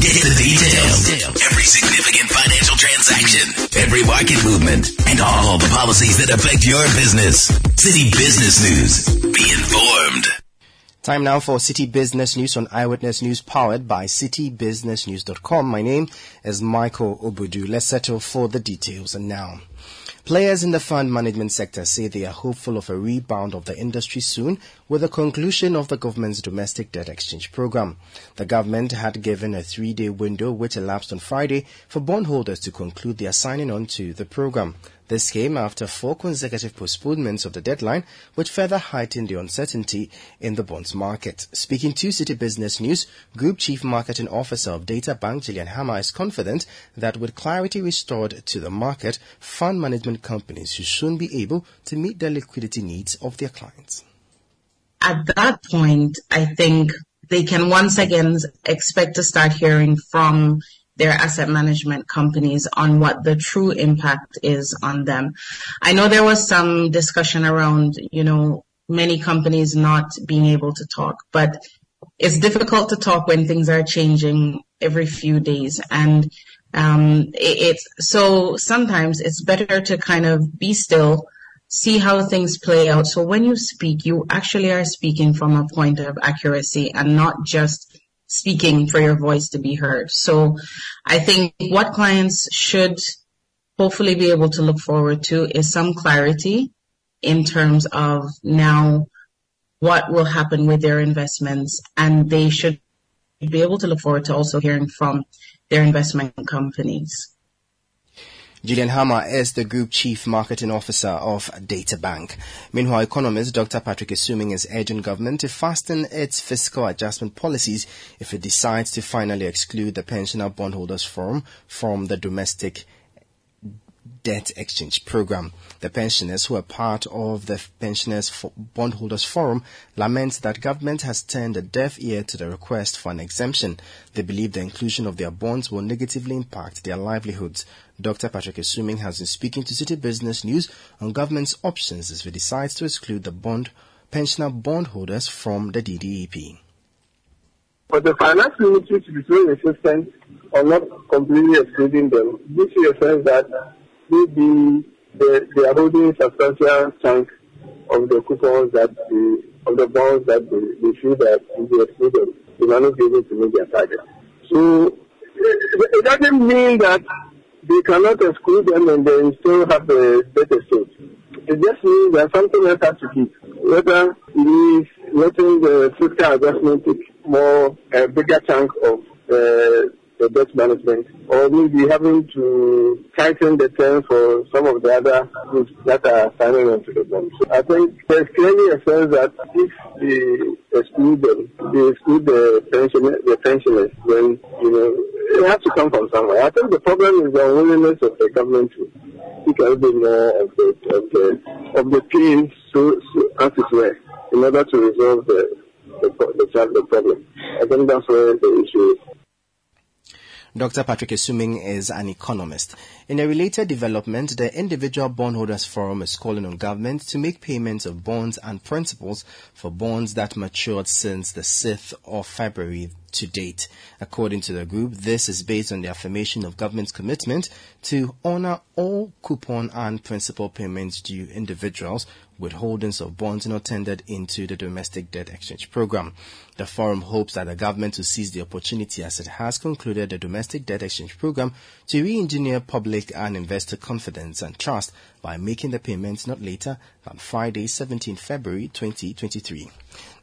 Get the details. Every significant financial transaction, every market movement, and all the policies that affect your business. Citi Business News. Be informed. Time now for Citi Business News on Eyewitness News powered by citibusinessnews.com. My name is Michael Obudu. Let's settle for the details and now. Players in the fund management sector say they are hopeful of a rebound of the industry soon with the conclusion of the government's domestic debt exchange program. The government had given a three-day window which elapsed on Friday for bondholders to conclude their signing on to the program. This came after four consecutive postponements of the deadline, which further heightened the uncertainty in the bonds market. Speaking to Citi Business News, Group Chief Marketing Officer of Data Bank, Gillian Hammah, is confident that with clarity restored to the market, fund management companies should soon be able to meet the liquidity needs of their clients. At that point, I think they can once again expect to start hearing from their asset management companies on what the true impact is on them. I know there was some discussion around, you know, many companies not being able to talk, but it's difficult to talk when things are changing every few days. And um, it, it's so sometimes it's better to kind of be still, see how things play out. So when you speak, you actually are speaking from a point of accuracy and not just speaking for your voice to be heard. So I think what clients should hopefully be able to look forward to is some clarity in terms of now what will happen with their investments and they should be able to look forward to also hearing from their investment companies. Gillian Hammah is the Group Chief Marketing Officer of DataBank. Meanwhile, economist Dr. Patrick Asuming is urging government to fasten its fiscal adjustment policies if it decides to finally exclude the Pensioner Bondholders Forum from the domestic debt exchange program. The pensioners who are part of the Pensioners Bondholders Forum lament that government has turned a deaf ear to the request for an exemption. They believe the inclusion of their bonds will negatively impact their livelihoods. Dr. Patrick Asuming has been speaking to Citi Business News on government's options as it decides to exclude the bond pensioner bondholders from the DDEP. But the finance ministry to be so insistent on not completely excluding them, this is a sense that maybe they are holding substantial chunk of the coupons that the, of the bonds that they, they feel that if they exclude them, they might not be able to meet their target. So it, it doesn't mean that they cannot exclude them and they still have the better state. It just means that something else has to keep. Whether it is letting the fiscal adjustment take more, a bigger chunk of uh, the debt management, or maybe having to tighten the terms for some of the other groups that are signing on to the bond. So I think there's clearly a sense that if they exclude them, they exclude the pension, the pensioners, then you know it has to come from somewhere. I think the problem is the unwillingness of the government to take a little bit more of the of the of the pain, so, so as it were, in order to resolve the the, the, the problem. I think that's where the issue is. Dr. Patrick Asuming is an economist. In a related development, the Individual Bondholders Forum is calling on government to make payments of bonds and principals for bonds that matured since the 6th of February to date. According to the group, this is based on the affirmation of government's commitment to honor all coupon and principal payments due individuals with holdings of bonds not tendered into the domestic debt exchange program. The forum hopes that the government will seize the opportunity as it has concluded the domestic debt exchange program to re-engineer public and investor confidence and trust by making the payments not later than Friday, 17 February 2023.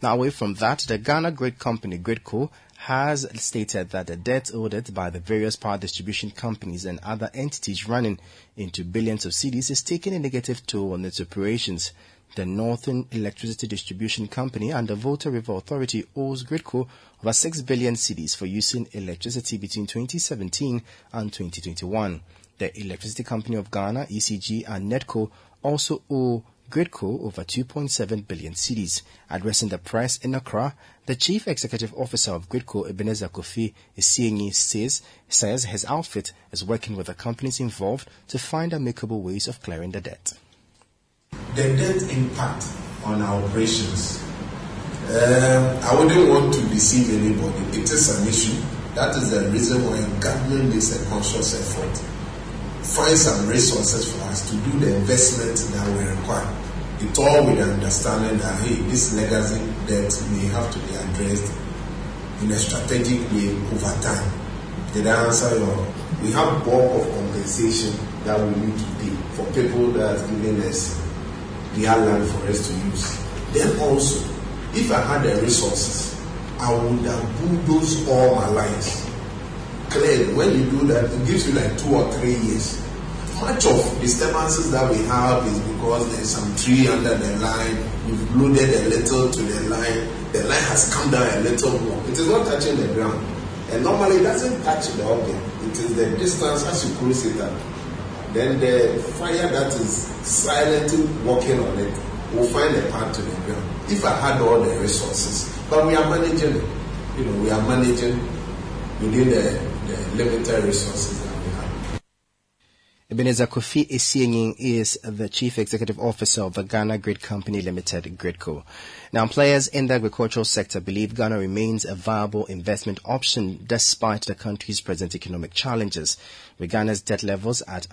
Now away from that, the Ghana Grid Company, Gridco, has stated that the debt owed by the various power distribution companies and other entities running into billions of cedis is taking a negative toll on its operations. The Northern Electricity Distribution Company and the Volta River Authority owes Gridco over 6 billion cedis for using electricity between 2017 and 2021. The Electricity Company of Ghana, ECG, and NEDCO also owe Gridco over 2.7 billion cedis. Addressing the press in Accra, the chief executive officer of Gridco, Ebenezer Kofi Essienyi, says, says his outfit is working with the companies involved to find amicable ways of clearing the debt. The debt impact on our operations. Uh, I wouldn't want to deceive anybody. It is an issue. That is the reason why government makes a conscious effort find some resources for us to do the investment that we require. It all with the understanding that hey, this legacy debt may have to be addressed in a strategic way over time. Did I answer your? We have bulk of compensation that we need to pay for people that have given us their land for us to use. Then also, if I had the resources, I would have bulldozed all my lines. When you do that, it gives you like two or three years. Much of disturbances that we have is because there's some tree under the line, you've loaded a little to the line, the line has come down a little more. It is not touching the ground. And normally it doesn't touch the object. It is the distance as you close it up. Then the fire that is silently working on it will find a path to the ground. If I had all the resources, but we are managing it. You know, we are managing within the, limited resources that we have. Ebenezer Kofi Essienyi is the Chief Executive Officer of the Ghana Grid Company Limited, Gridco. Now, players in the agricultural sector believe Ghana remains a viable investment option despite the country's present economic challenges, with Ghana's debt levels at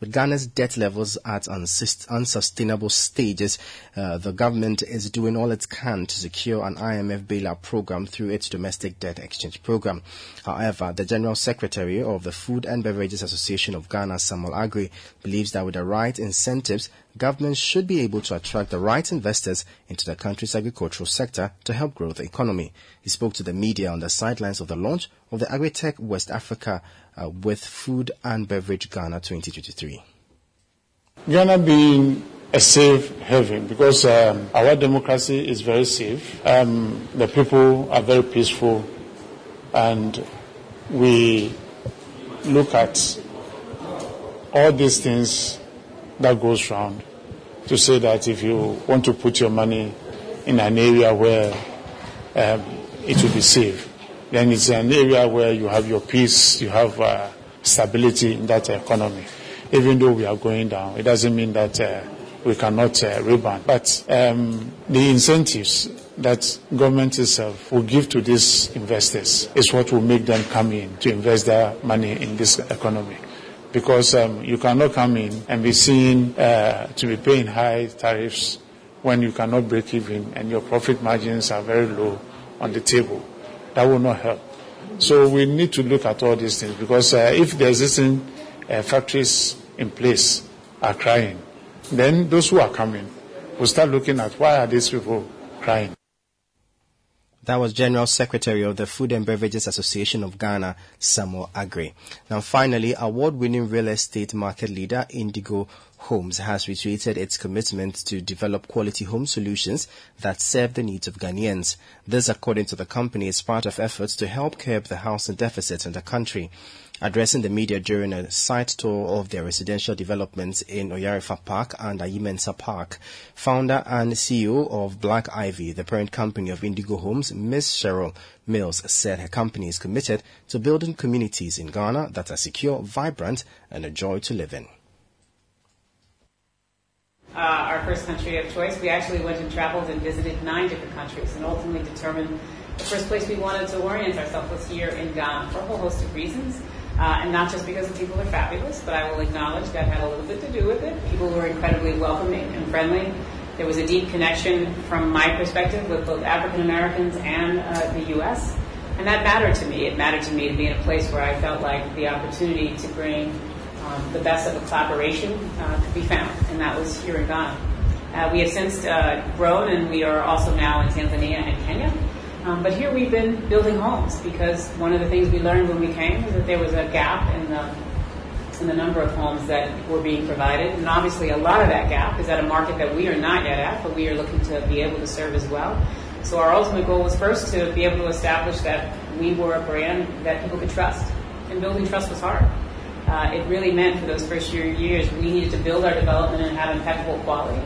with Ghana's debt levels at unsustainable stages, uh, the government is doing all it can to secure an IMF bailout program through its domestic debt exchange program. However, the General Secretary of the Food and Beverages Association of Ghana, Samuel Aggrey, believes that with the right incentives, government should be able to attract the right investors into the country's agricultural sector to help grow the economy. He spoke to the media on the sidelines of the launch of the Agritech West Africa uh, with Food and Beverage Ghana 2023. Ghana being a safe haven because um, our democracy is very safe. Um, the people are very peaceful, and we look at all these things that goes around to say that if you want to put your money in an area where um, it will be safe, then it's an area where you have your peace, you have uh, stability in that economy. Even though we are going down, it doesn't mean that uh, we cannot uh, rebound. But um, the incentives that government itself will give to these investors is what will make them come in to invest their money in this economy because um, you cannot come in and be seen uh, to be paying high tariffs when you cannot break even and your profit margins are very low on the table. That will not help. So we need to look at all these things because uh, if the existing uh, factories in place are crying, then those who are coming will start looking at why are these people crying. That was General Secretary of the Food and Beverages Association of Ghana, Samuel Aggrey. Now finally, award-winning real estate market leader Indigo Homes has reiterated its commitment to develop quality home solutions that serve the needs of Ghanaians. This, according to the company, is part of efforts to help curb the housing deficit in the country. Addressing the media during a site tour of their residential developments in Oyarifa Park and Ayimensa Park, founder and CEO of Black Ivy, the parent company of Indigo Homes, Ms. Cheryl Mills, said her company is committed to building communities in Ghana that are secure, vibrant, and a joy to live in. Uh, our first country of choice, we actually went and traveled and visited nine different countries and ultimately determined the first place we wanted to orient ourselves was here in Ghana for a whole host of reasons. Uh, and not just because the people are fabulous, but I will acknowledge that had a little bit to do with it. People were incredibly welcoming and friendly. There was a deep connection from my perspective with both African Americans and uh, the U.S. And that mattered to me. It mattered to me to be in a place where I felt like the opportunity to bring um, the best of a collaboration uh, could be found, and that was here in Ghana. Uh, we have since uh, grown, and we are also now in Tanzania and Kenya. Um, but here we've been building homes because one of the things we learned when we came was that there was a gap in the in the number of homes that were being provided, and obviously a lot of that gap is at a market that we are not yet at, but we are looking to be able to serve as well. So our ultimate goal was first to be able to establish that we were a brand that people could trust, and building trust was hard. Uh, it really meant for those first year years we needed to build our development and have impeccable quality,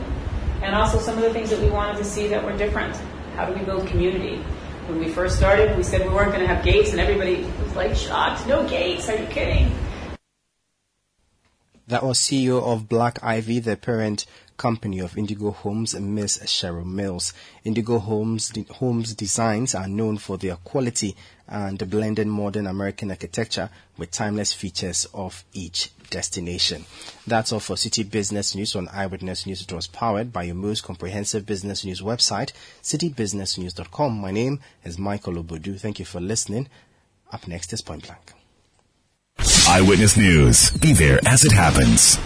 and also some of the things that we wanted to see that were different. How do we build community? When we first started, we said we weren't going to have gates, and everybody was like shocked. No gates? Are you kidding? That was CEO of Black Ivy, the parent company of Indigo Homes, Miss Cheryl Mills. Indigo Homes, Homes designs are known for their quality and blended modern American architecture with timeless features of each destination. That's all for Citi Business News on Eyewitness News. It was powered by your most comprehensive business news website, citibusinessnews.com. My name is Michael Obodu. Thank you for listening. Up next is Point Blank. Eyewitness News. Be there as it happens.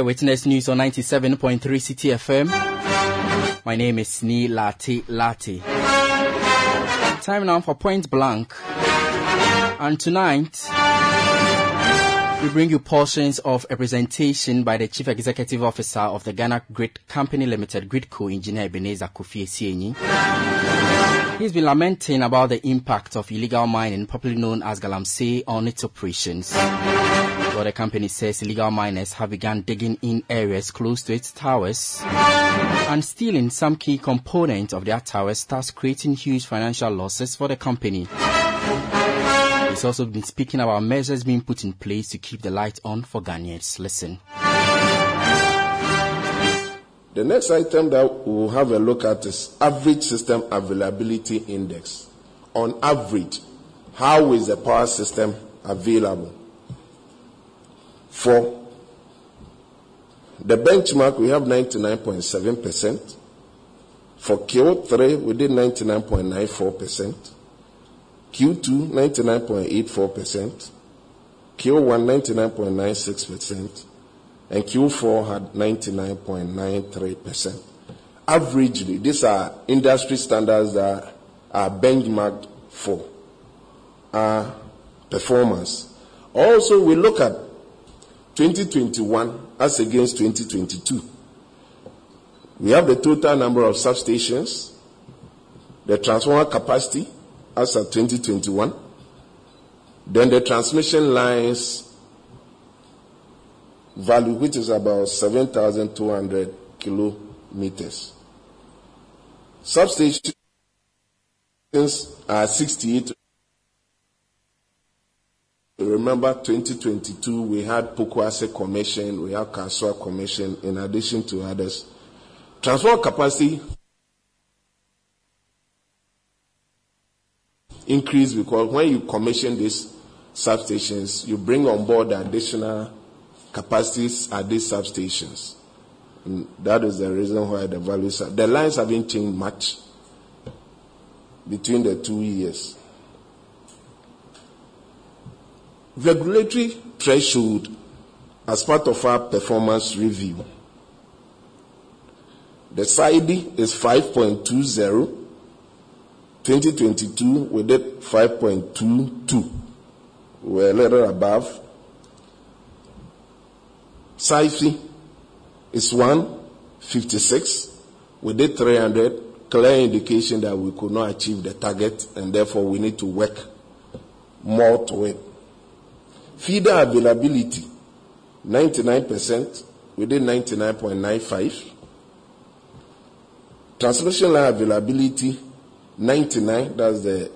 Eyewitness News on 97.3 Citi FM. My name is Nii Larte Lartey. Time now for Point Blank. And tonight, we bring you portions of a presentation by the Chief Executive Officer of the Ghana Grid Company Limited, Gridco Engineer Ebenezer Kofi Essienyi. He's been lamenting about the impact of illegal mining, popularly known as Galamsey, on its operations. The company says illegal miners have begun digging in areas close to its towers and stealing some key components of their towers, thus creating huge financial losses for the company. It's also been speaking about measures being put in place to keep the light on for Ghanaians. Listen. The next item that we'll have a look at is average system availability index. On average, how is the power system available? For the benchmark, we have 99.7%. For Q3, we did 99.94%. Q2, 99.84%. Q1, 99.96%. And Q4 had 99.93%. Averagely, these are industry standards that are benchmarked for our performance. Also, we look at 2021 as against 2022. We have the total number of substations, the transformer capacity as of 2021, then the transmission lines value, which is about 7,200 kilometers. Substations are 68 Remember 2022, we had Pokuase Commission, we had Kasoa Commission, in addition to others. Transformer capacity increased because when you commission these substations, you bring on board additional capacities at these substations. And that is the reason why the values are. The lines haven't changed much between the two years. Regulatory threshold as part of our performance review. The SAIDI is 5.20. 2022, we did 5.22. We're a little above. SAIFI is 156. We did 300. Clear indication that we could not achieve the target and therefore we need to work more to it. Feeder availability, 99%, we did 99.95. Transmission line availability, 99, that's the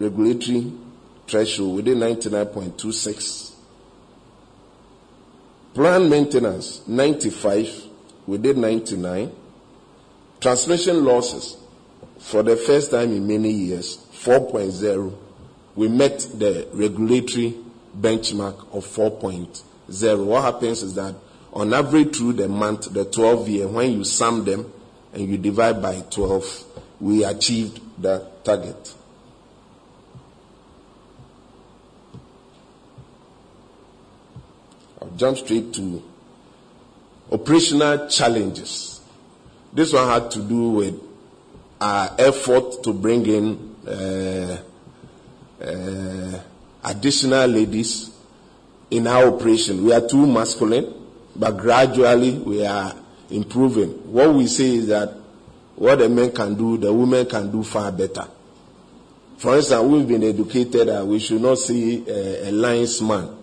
regulatory threshold, did 99.26. Plant maintenance, 95, we did 99. Transmission losses, for the first time in many years, 4.0, we met the regulatory benchmark of 4.0. What happens is that on average through the month, the 12 year, when you sum them and you divide by 12, we achieved that target. I'll jump straight to operational challenges. This one had to do with our effort to bring in uh, uh, additional ladies in our operation. We are too masculine, but gradually we are improving. What we say is that what the men can do, the women can do far better. For instance, we've been educated that we should not see a, a linesman.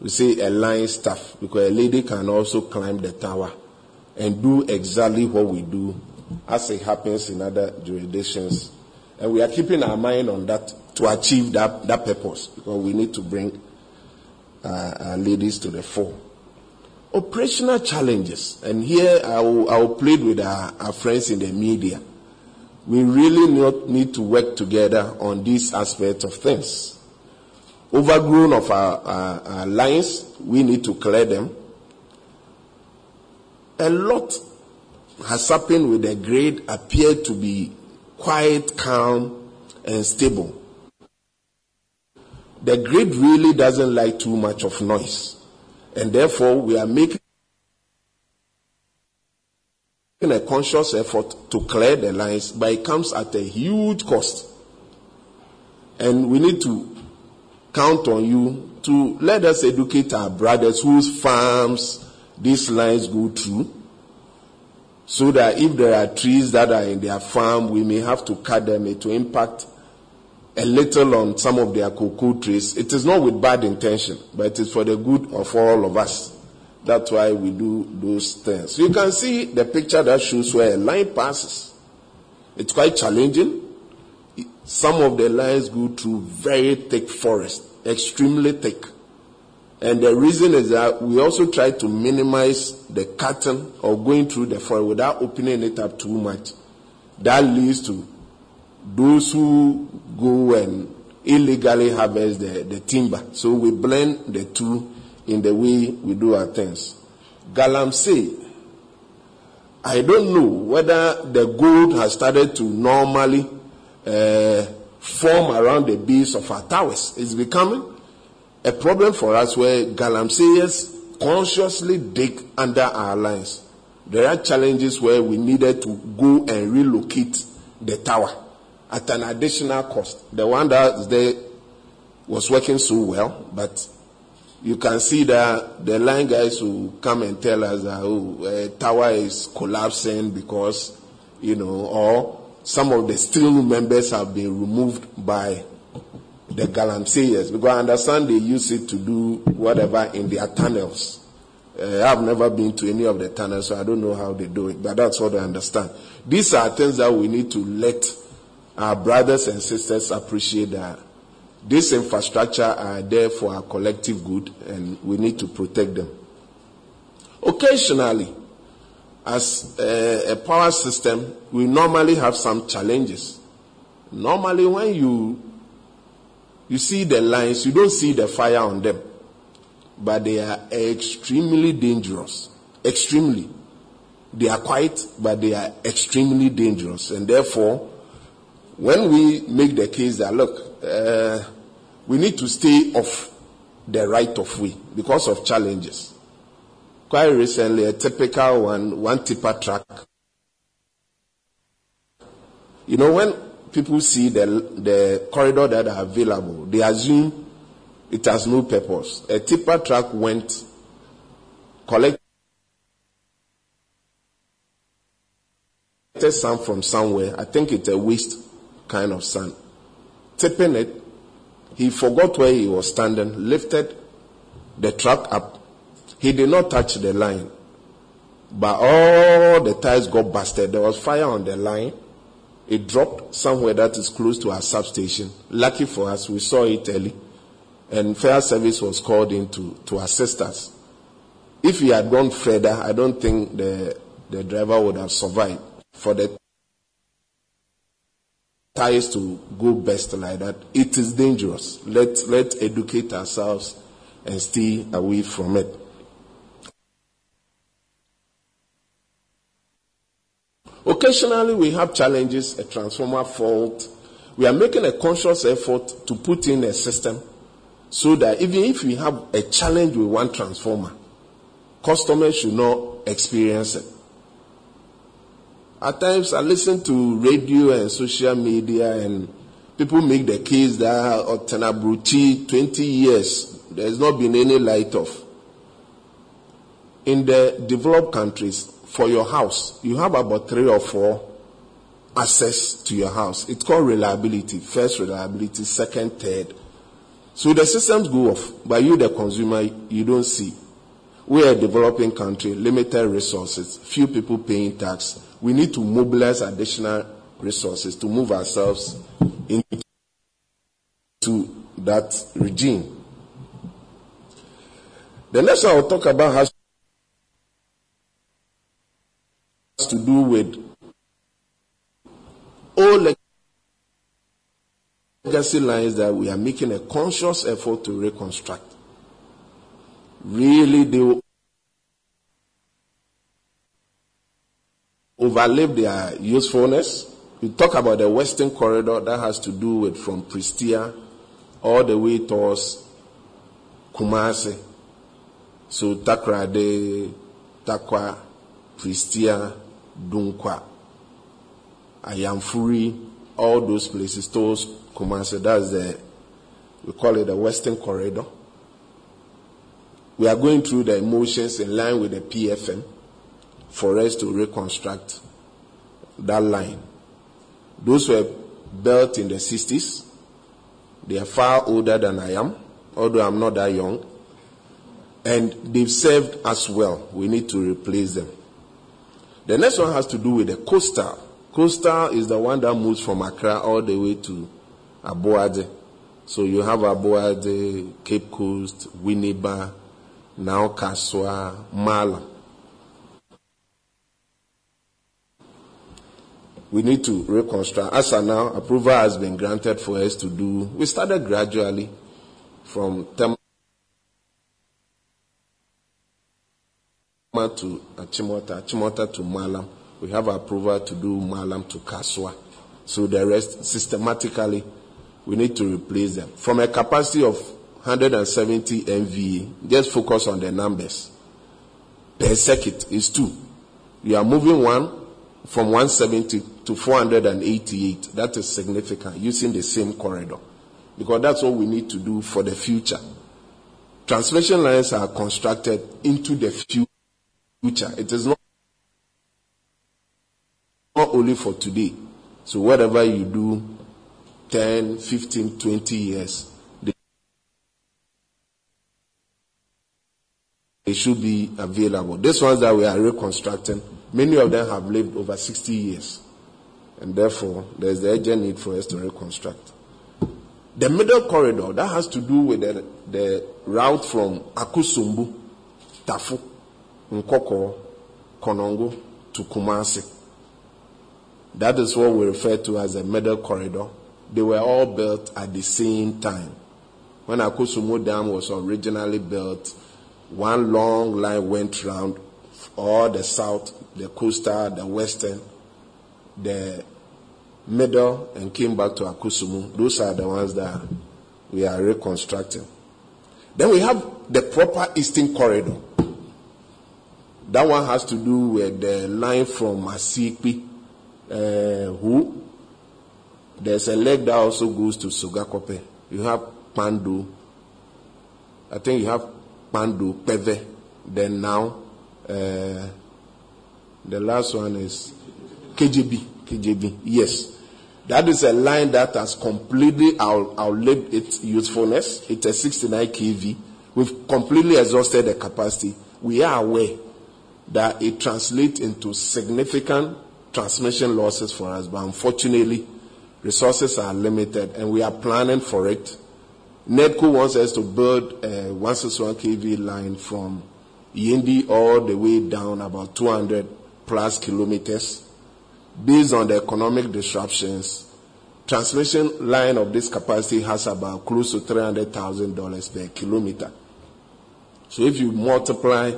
We say a line staff because a lady can also climb the tower and do exactly what we do as it happens in other jurisdictions. And we are keeping our mind on that to achieve that, that purpose because we need to bring uh, ladies to the fore. Operational challenges, and here I will, I will plead with our, our friends in the media. We really not need to work together on these aspects of things. Overgrown of our, our, our lines, we need to clear them. A lot has happened with the grade appear to be quite calm and stable the grid really doesn't like too much of noise. And therefore, we are making a conscious effort to clear the lines, but it comes at a huge cost. And we need to count on you to let us educate our brothers whose farms these lines go through, so that if there are trees that are in their farm, we may have to cut them. to impact a little on some of their cocoa trees. It is not with bad intention, but it is for the good of all of us. That's why we do those things. You can see the picture that shows where a line passes. It's quite challenging. Some of the lines go through very thick forest, extremely thick. And the reason is that we also try to minimize the cutting or going through the forest without opening it up too much. That leads to those who go and illegally harvest the, the timber. So we blend the two in the way we do our things. Galamsey, I don't know whether the gold has started to normally uh, form around the base of our towers. It's becoming a problem for us where galamseyers consciously dig under our lines. There are challenges where we needed to go and relocate the tower at an additional cost. The one that there was working so well, but you can see that the line guys who come and tell us that oh, a tower is collapsing because you know, or some of the steel members have been removed by the galamseyers because I understand they use it to do whatever in their tunnels. Uh, I've never been to any of the tunnels, so I don't know how they do it, but that's what I understand. These are things that we need to let our brothers and sisters appreciate that this infrastructure are there for our collective good and we need to protect them. Occasionally, as a, a power system, we normally have some challenges. Normally, when you you see the lines, you don't see the fire on them, but they are extremely dangerous. Extremely. They are quiet, but they are extremely dangerous, and therefore, when we make the case that look, uh, we need to stay off the right of way because of challenges. Quite recently, a typical one, one tipper truck. You know, when people see the, the corridor that are available, they assume it has no purpose. A tipper truck went, collected some from somewhere. I think it's a waste kind of sand. Tipping it, he forgot where he was standing, lifted the truck up. He did not touch the line. But all the tires got busted. There was fire on the line. It dropped somewhere that is close to our substation. Lucky for us, we saw it early. And fire service was called in to, to assist us. If he had gone further, I don't think the, the driver would have survived. For the tires to go best like that, it is dangerous. Let, let's educate ourselves and stay away from it. Occasionally we have challenges, a transformer fault. We are making a conscious effort to put in a system so that even if we have a challenge with one transformer, customers should not experience it. At times I listen to radio and social media and people make the case that oh, Otena 20 years, there's not been any light off. In the developed countries, for your house, you have about three or four access to your house. It's called reliability. First reliability, second, third. So the systems go off, but you, the consumer, you don't see. We are a developing country, limited resources, few people paying tax. We need to mobilize additional resources to move ourselves into that regime. The next I'll talk about has to do with all legacy lines that we are making a conscious effort to reconstruct. Really, they overlive their usefulness. We talk about the Western Corridor that has to do with from Prestea all the way towards Kumasi. So Takoradi, Tarkwa, Prestea, Dunkwa, Ayamfuri, all those places, those Kumasi, that's the, we call it the Western Corridor. We are going through the emotions in line with the PFM for us to reconstruct that line. Those were built in the 60s. They are far older than I am, although I'm not that young. And they've served us well. We need to replace them. The next one has to do with the coastal. Coastal is the one that moves from Accra all the way to Aboadze. So you have Aboadze, Cape Coast, Winneba, now Kasoa, Mala. We need to reconstruct. As of now, approval has been granted for us to do. We started gradually from Tema to Achimota, Achimota to Mallam. We have approval to do Mallam to Kasoa. So the rest, systematically, we need to replace them. From a capacity of 170 MVA, just focus on the numbers. Per circuit is two. You are moving one from 170 to 488. That is significant using the same corridor. Because that's what we need to do for the future. Transmission lines are constructed into the future. It is not, not only for today. So whatever you do 10, 15, 20 years, they should be available. These ones that we are reconstructing, many of them have lived over 60 years. And therefore, there's the urgent need for us to reconstruct. The middle corridor, that has to do with the, the route from Akosombo, Tafo, Nkawkaw, Konongo to Kumasi. That is what we refer to as the middle corridor. They were all built at the same time. When Akosombo Dam was originally built, one long line went round all the south, the coastal, the western, the middle, and came back to Akosombo. Those are the ones that we are reconstructing. Then we have the proper eastern corridor. That one has to do with the line from Asiekpe, uh, who there's a leg that also goes to Sogakope. You have Kpando. I think you have Kpando, Kpeve. Then now, uh, the last one is KJB. KJB. Yes. That is a line that has completely out- outlived its usefulness. It's a 69 kV. We've completely exhausted the capacity. We are aware that it translates into significant transmission losses for us, but unfortunately, resources are limited and we are planning for it. NEDCO wants us to build a 161 kV line from Yendi all the way down about 200 plus kilometers. Based on the economic disruptions, transmission line of this capacity has about close to $300,000 per kilometer. So if you multiply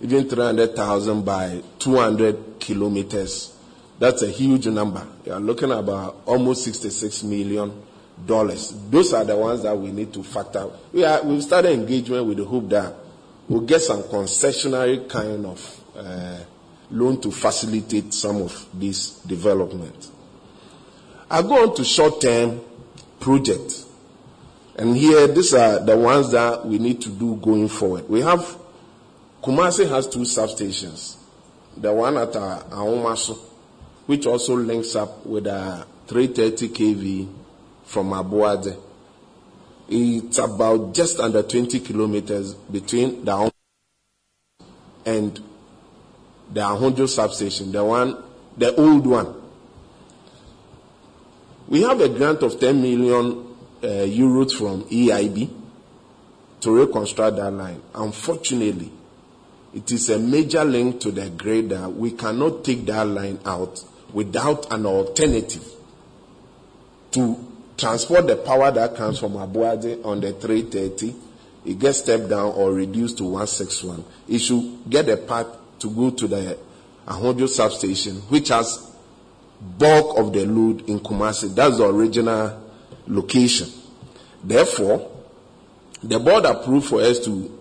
even 300,000 by 200 kilometers, that's a huge number. You are looking about almost 66 million dollars. Those are the ones that we need to factor. We are we've started engagement with the hope that we'll get some concessionary kind of uh, loan to facilitate some of this development. I go on to short-term projects, and here these are the ones that we need to do going forward. We have Kumasi has two substations. The one at uh, which also links up with a 330 kV from Aboadze. It's about just under 20 kilometers between the and the Ahonjo substation, the one, the old one. We have a grant of 10 million uh, euros from EIB to reconstruct that line. Unfortunately, it is a major link to the grid that we cannot take that line out without an alternative to transport the power that comes from Aboadze on the 330. It gets stepped down or reduced to 161. It should get a path to go to the Ahonjo substation, which has bulk of the load in Kumasi. That's the original location. Therefore, the board approved for us to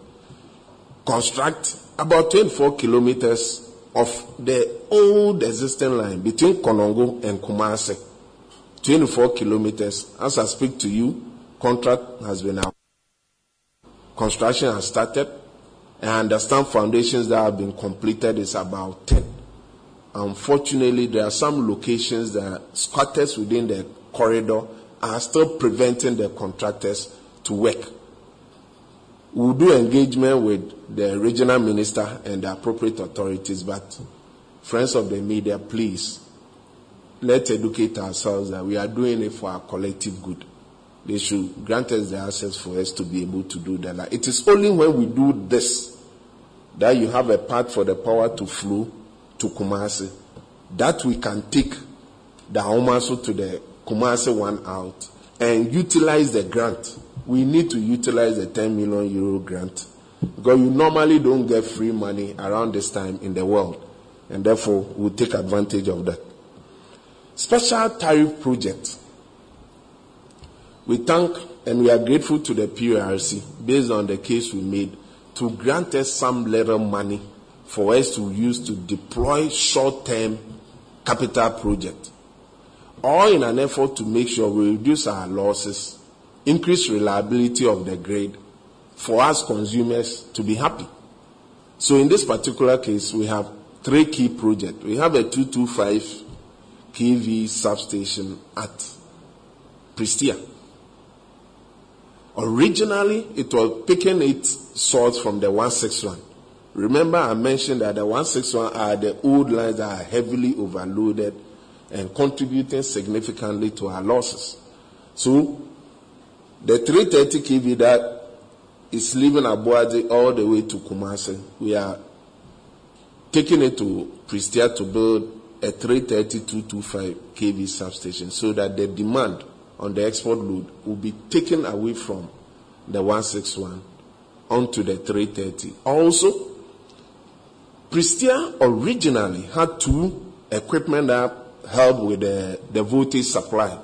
construct about 24 kilometers of the old existing line between Konongo and Kumasi, 24 kilometers. As I speak to you, contract has been out. Construction has started. And I understand foundations that have been completed is about 10. Unfortunately, there are some locations that squatters within the corridor are still preventing the contractors to work. We'll do engagement with the regional minister and the appropriate authorities, but friends of the media, please, let's educate ourselves that we are doing it for our collective good. They should grant us the access for us to be able to do that. It is only when we do this that you have a path for the power to flow to Kumasi, that we can take the Anwomaso to the Kumasi one out and utilize the grant. We need to utilize the 10 million euro grant because you normally don't get free money around this time in the world, and therefore we'll take advantage of that. Special tariff project. We thank and we are grateful to the PRC based on the case we made to grant us some little money for us to use to deploy short-term capital project, all in an effort to make sure we reduce our losses, increase reliability of the grid, for us consumers to be happy. So in this particular case, we have three key projects. We have a 225 kV substation at Prestea. Originally, it was picking its source from the 161. Remember, I mentioned that the 161 are the old lines that are heavily overloaded and contributing significantly to our losses. So, the 330 kV that is leaving Aboadze all the way to Kumasi, we are taking it to Prestea to build a 330 kV substation so that the demand on the export load will be taken away from the 161 onto the 330. Also, Prestea originally had two equipment that help with the, the voltage supply.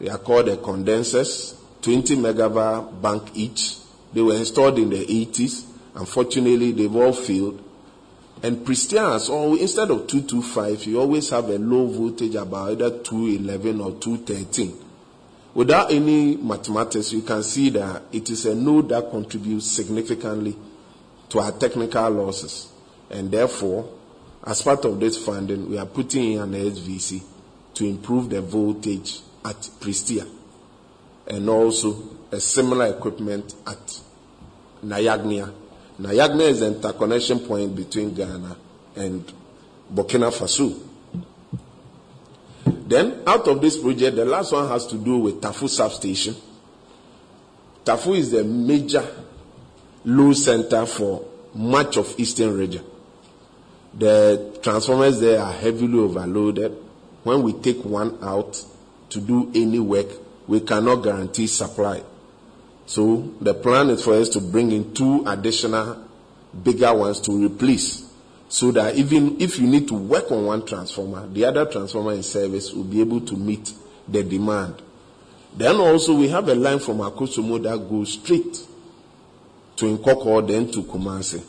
They are called the condensers, 20 megawatt bank each. They were installed in the 80s. Unfortunately, they've all failed. And has always, instead of 225, you always have a low voltage about either 211 or 213. Without any mathematics, you can see that it is a node that contributes significantly to our technical losses. And therefore, as part of this funding, we are putting in an SVC to improve the voltage at Prestea and also a similar equipment at Nyagnia. Nyagnia is the interconnection point between Ghana and Burkina Faso. Then, out of this project, the last one has to do with Tafo substation. Tafo is the major load center for much of eastern region. The transformers there are heavily overloaded. When we take one out to do any work, we cannot guarantee supply. So the plan is for us to bring in two additional bigger ones to replace so that even if you need to work on one transformer, the other transformer in service will be able to meet the demand. Then also we have a line from Akosombo that goes straight to Nkawkaw, then to Kumasi.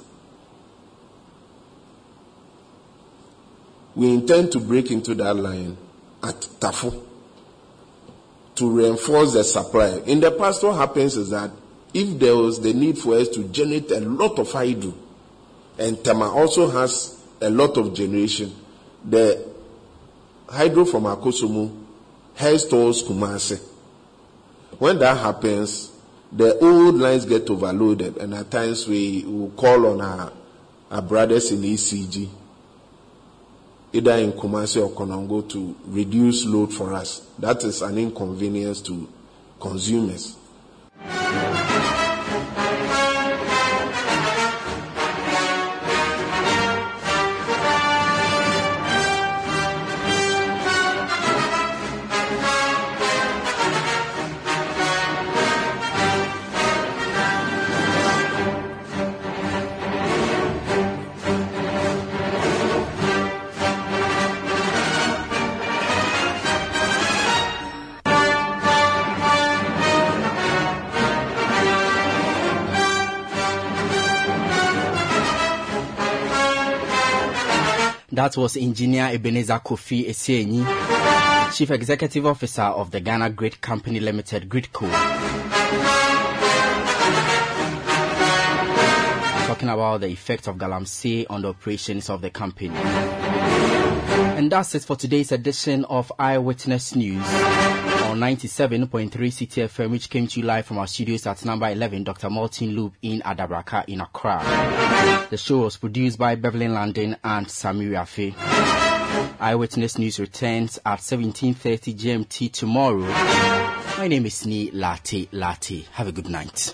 We intend to break into that line at Tafo to reinforce the supply. In the past, what happens is that if there was the need for us to generate a lot of hydro, and Tema also has a lot of generation. The hydro from Akosombo heads towards Kumasi. When that happens, the old lines get overloaded, and at times we will call on our, our brothers in ECG, either in Kumasi or Konongo, to reduce load for us. That is an inconvenience to consumers. That was Engineer Ebenezer Kofi Essienyi, Chief Executive Officer of the Ghana Grid Company Limited, Gridco. Talking about the effect of Galamsey on the operations of the company. And that's it for today's edition of Eyewitness News on 97.3 Citi FM, which came to you live from our studios at number 11, Dr. Martin Loop in Adabraka in Accra. The show was produced by Beverly Landon and Samir Afe. Eyewitness News returns at 17.30 GMT tomorrow. My name is Nii Larte Lartey. Have a good night.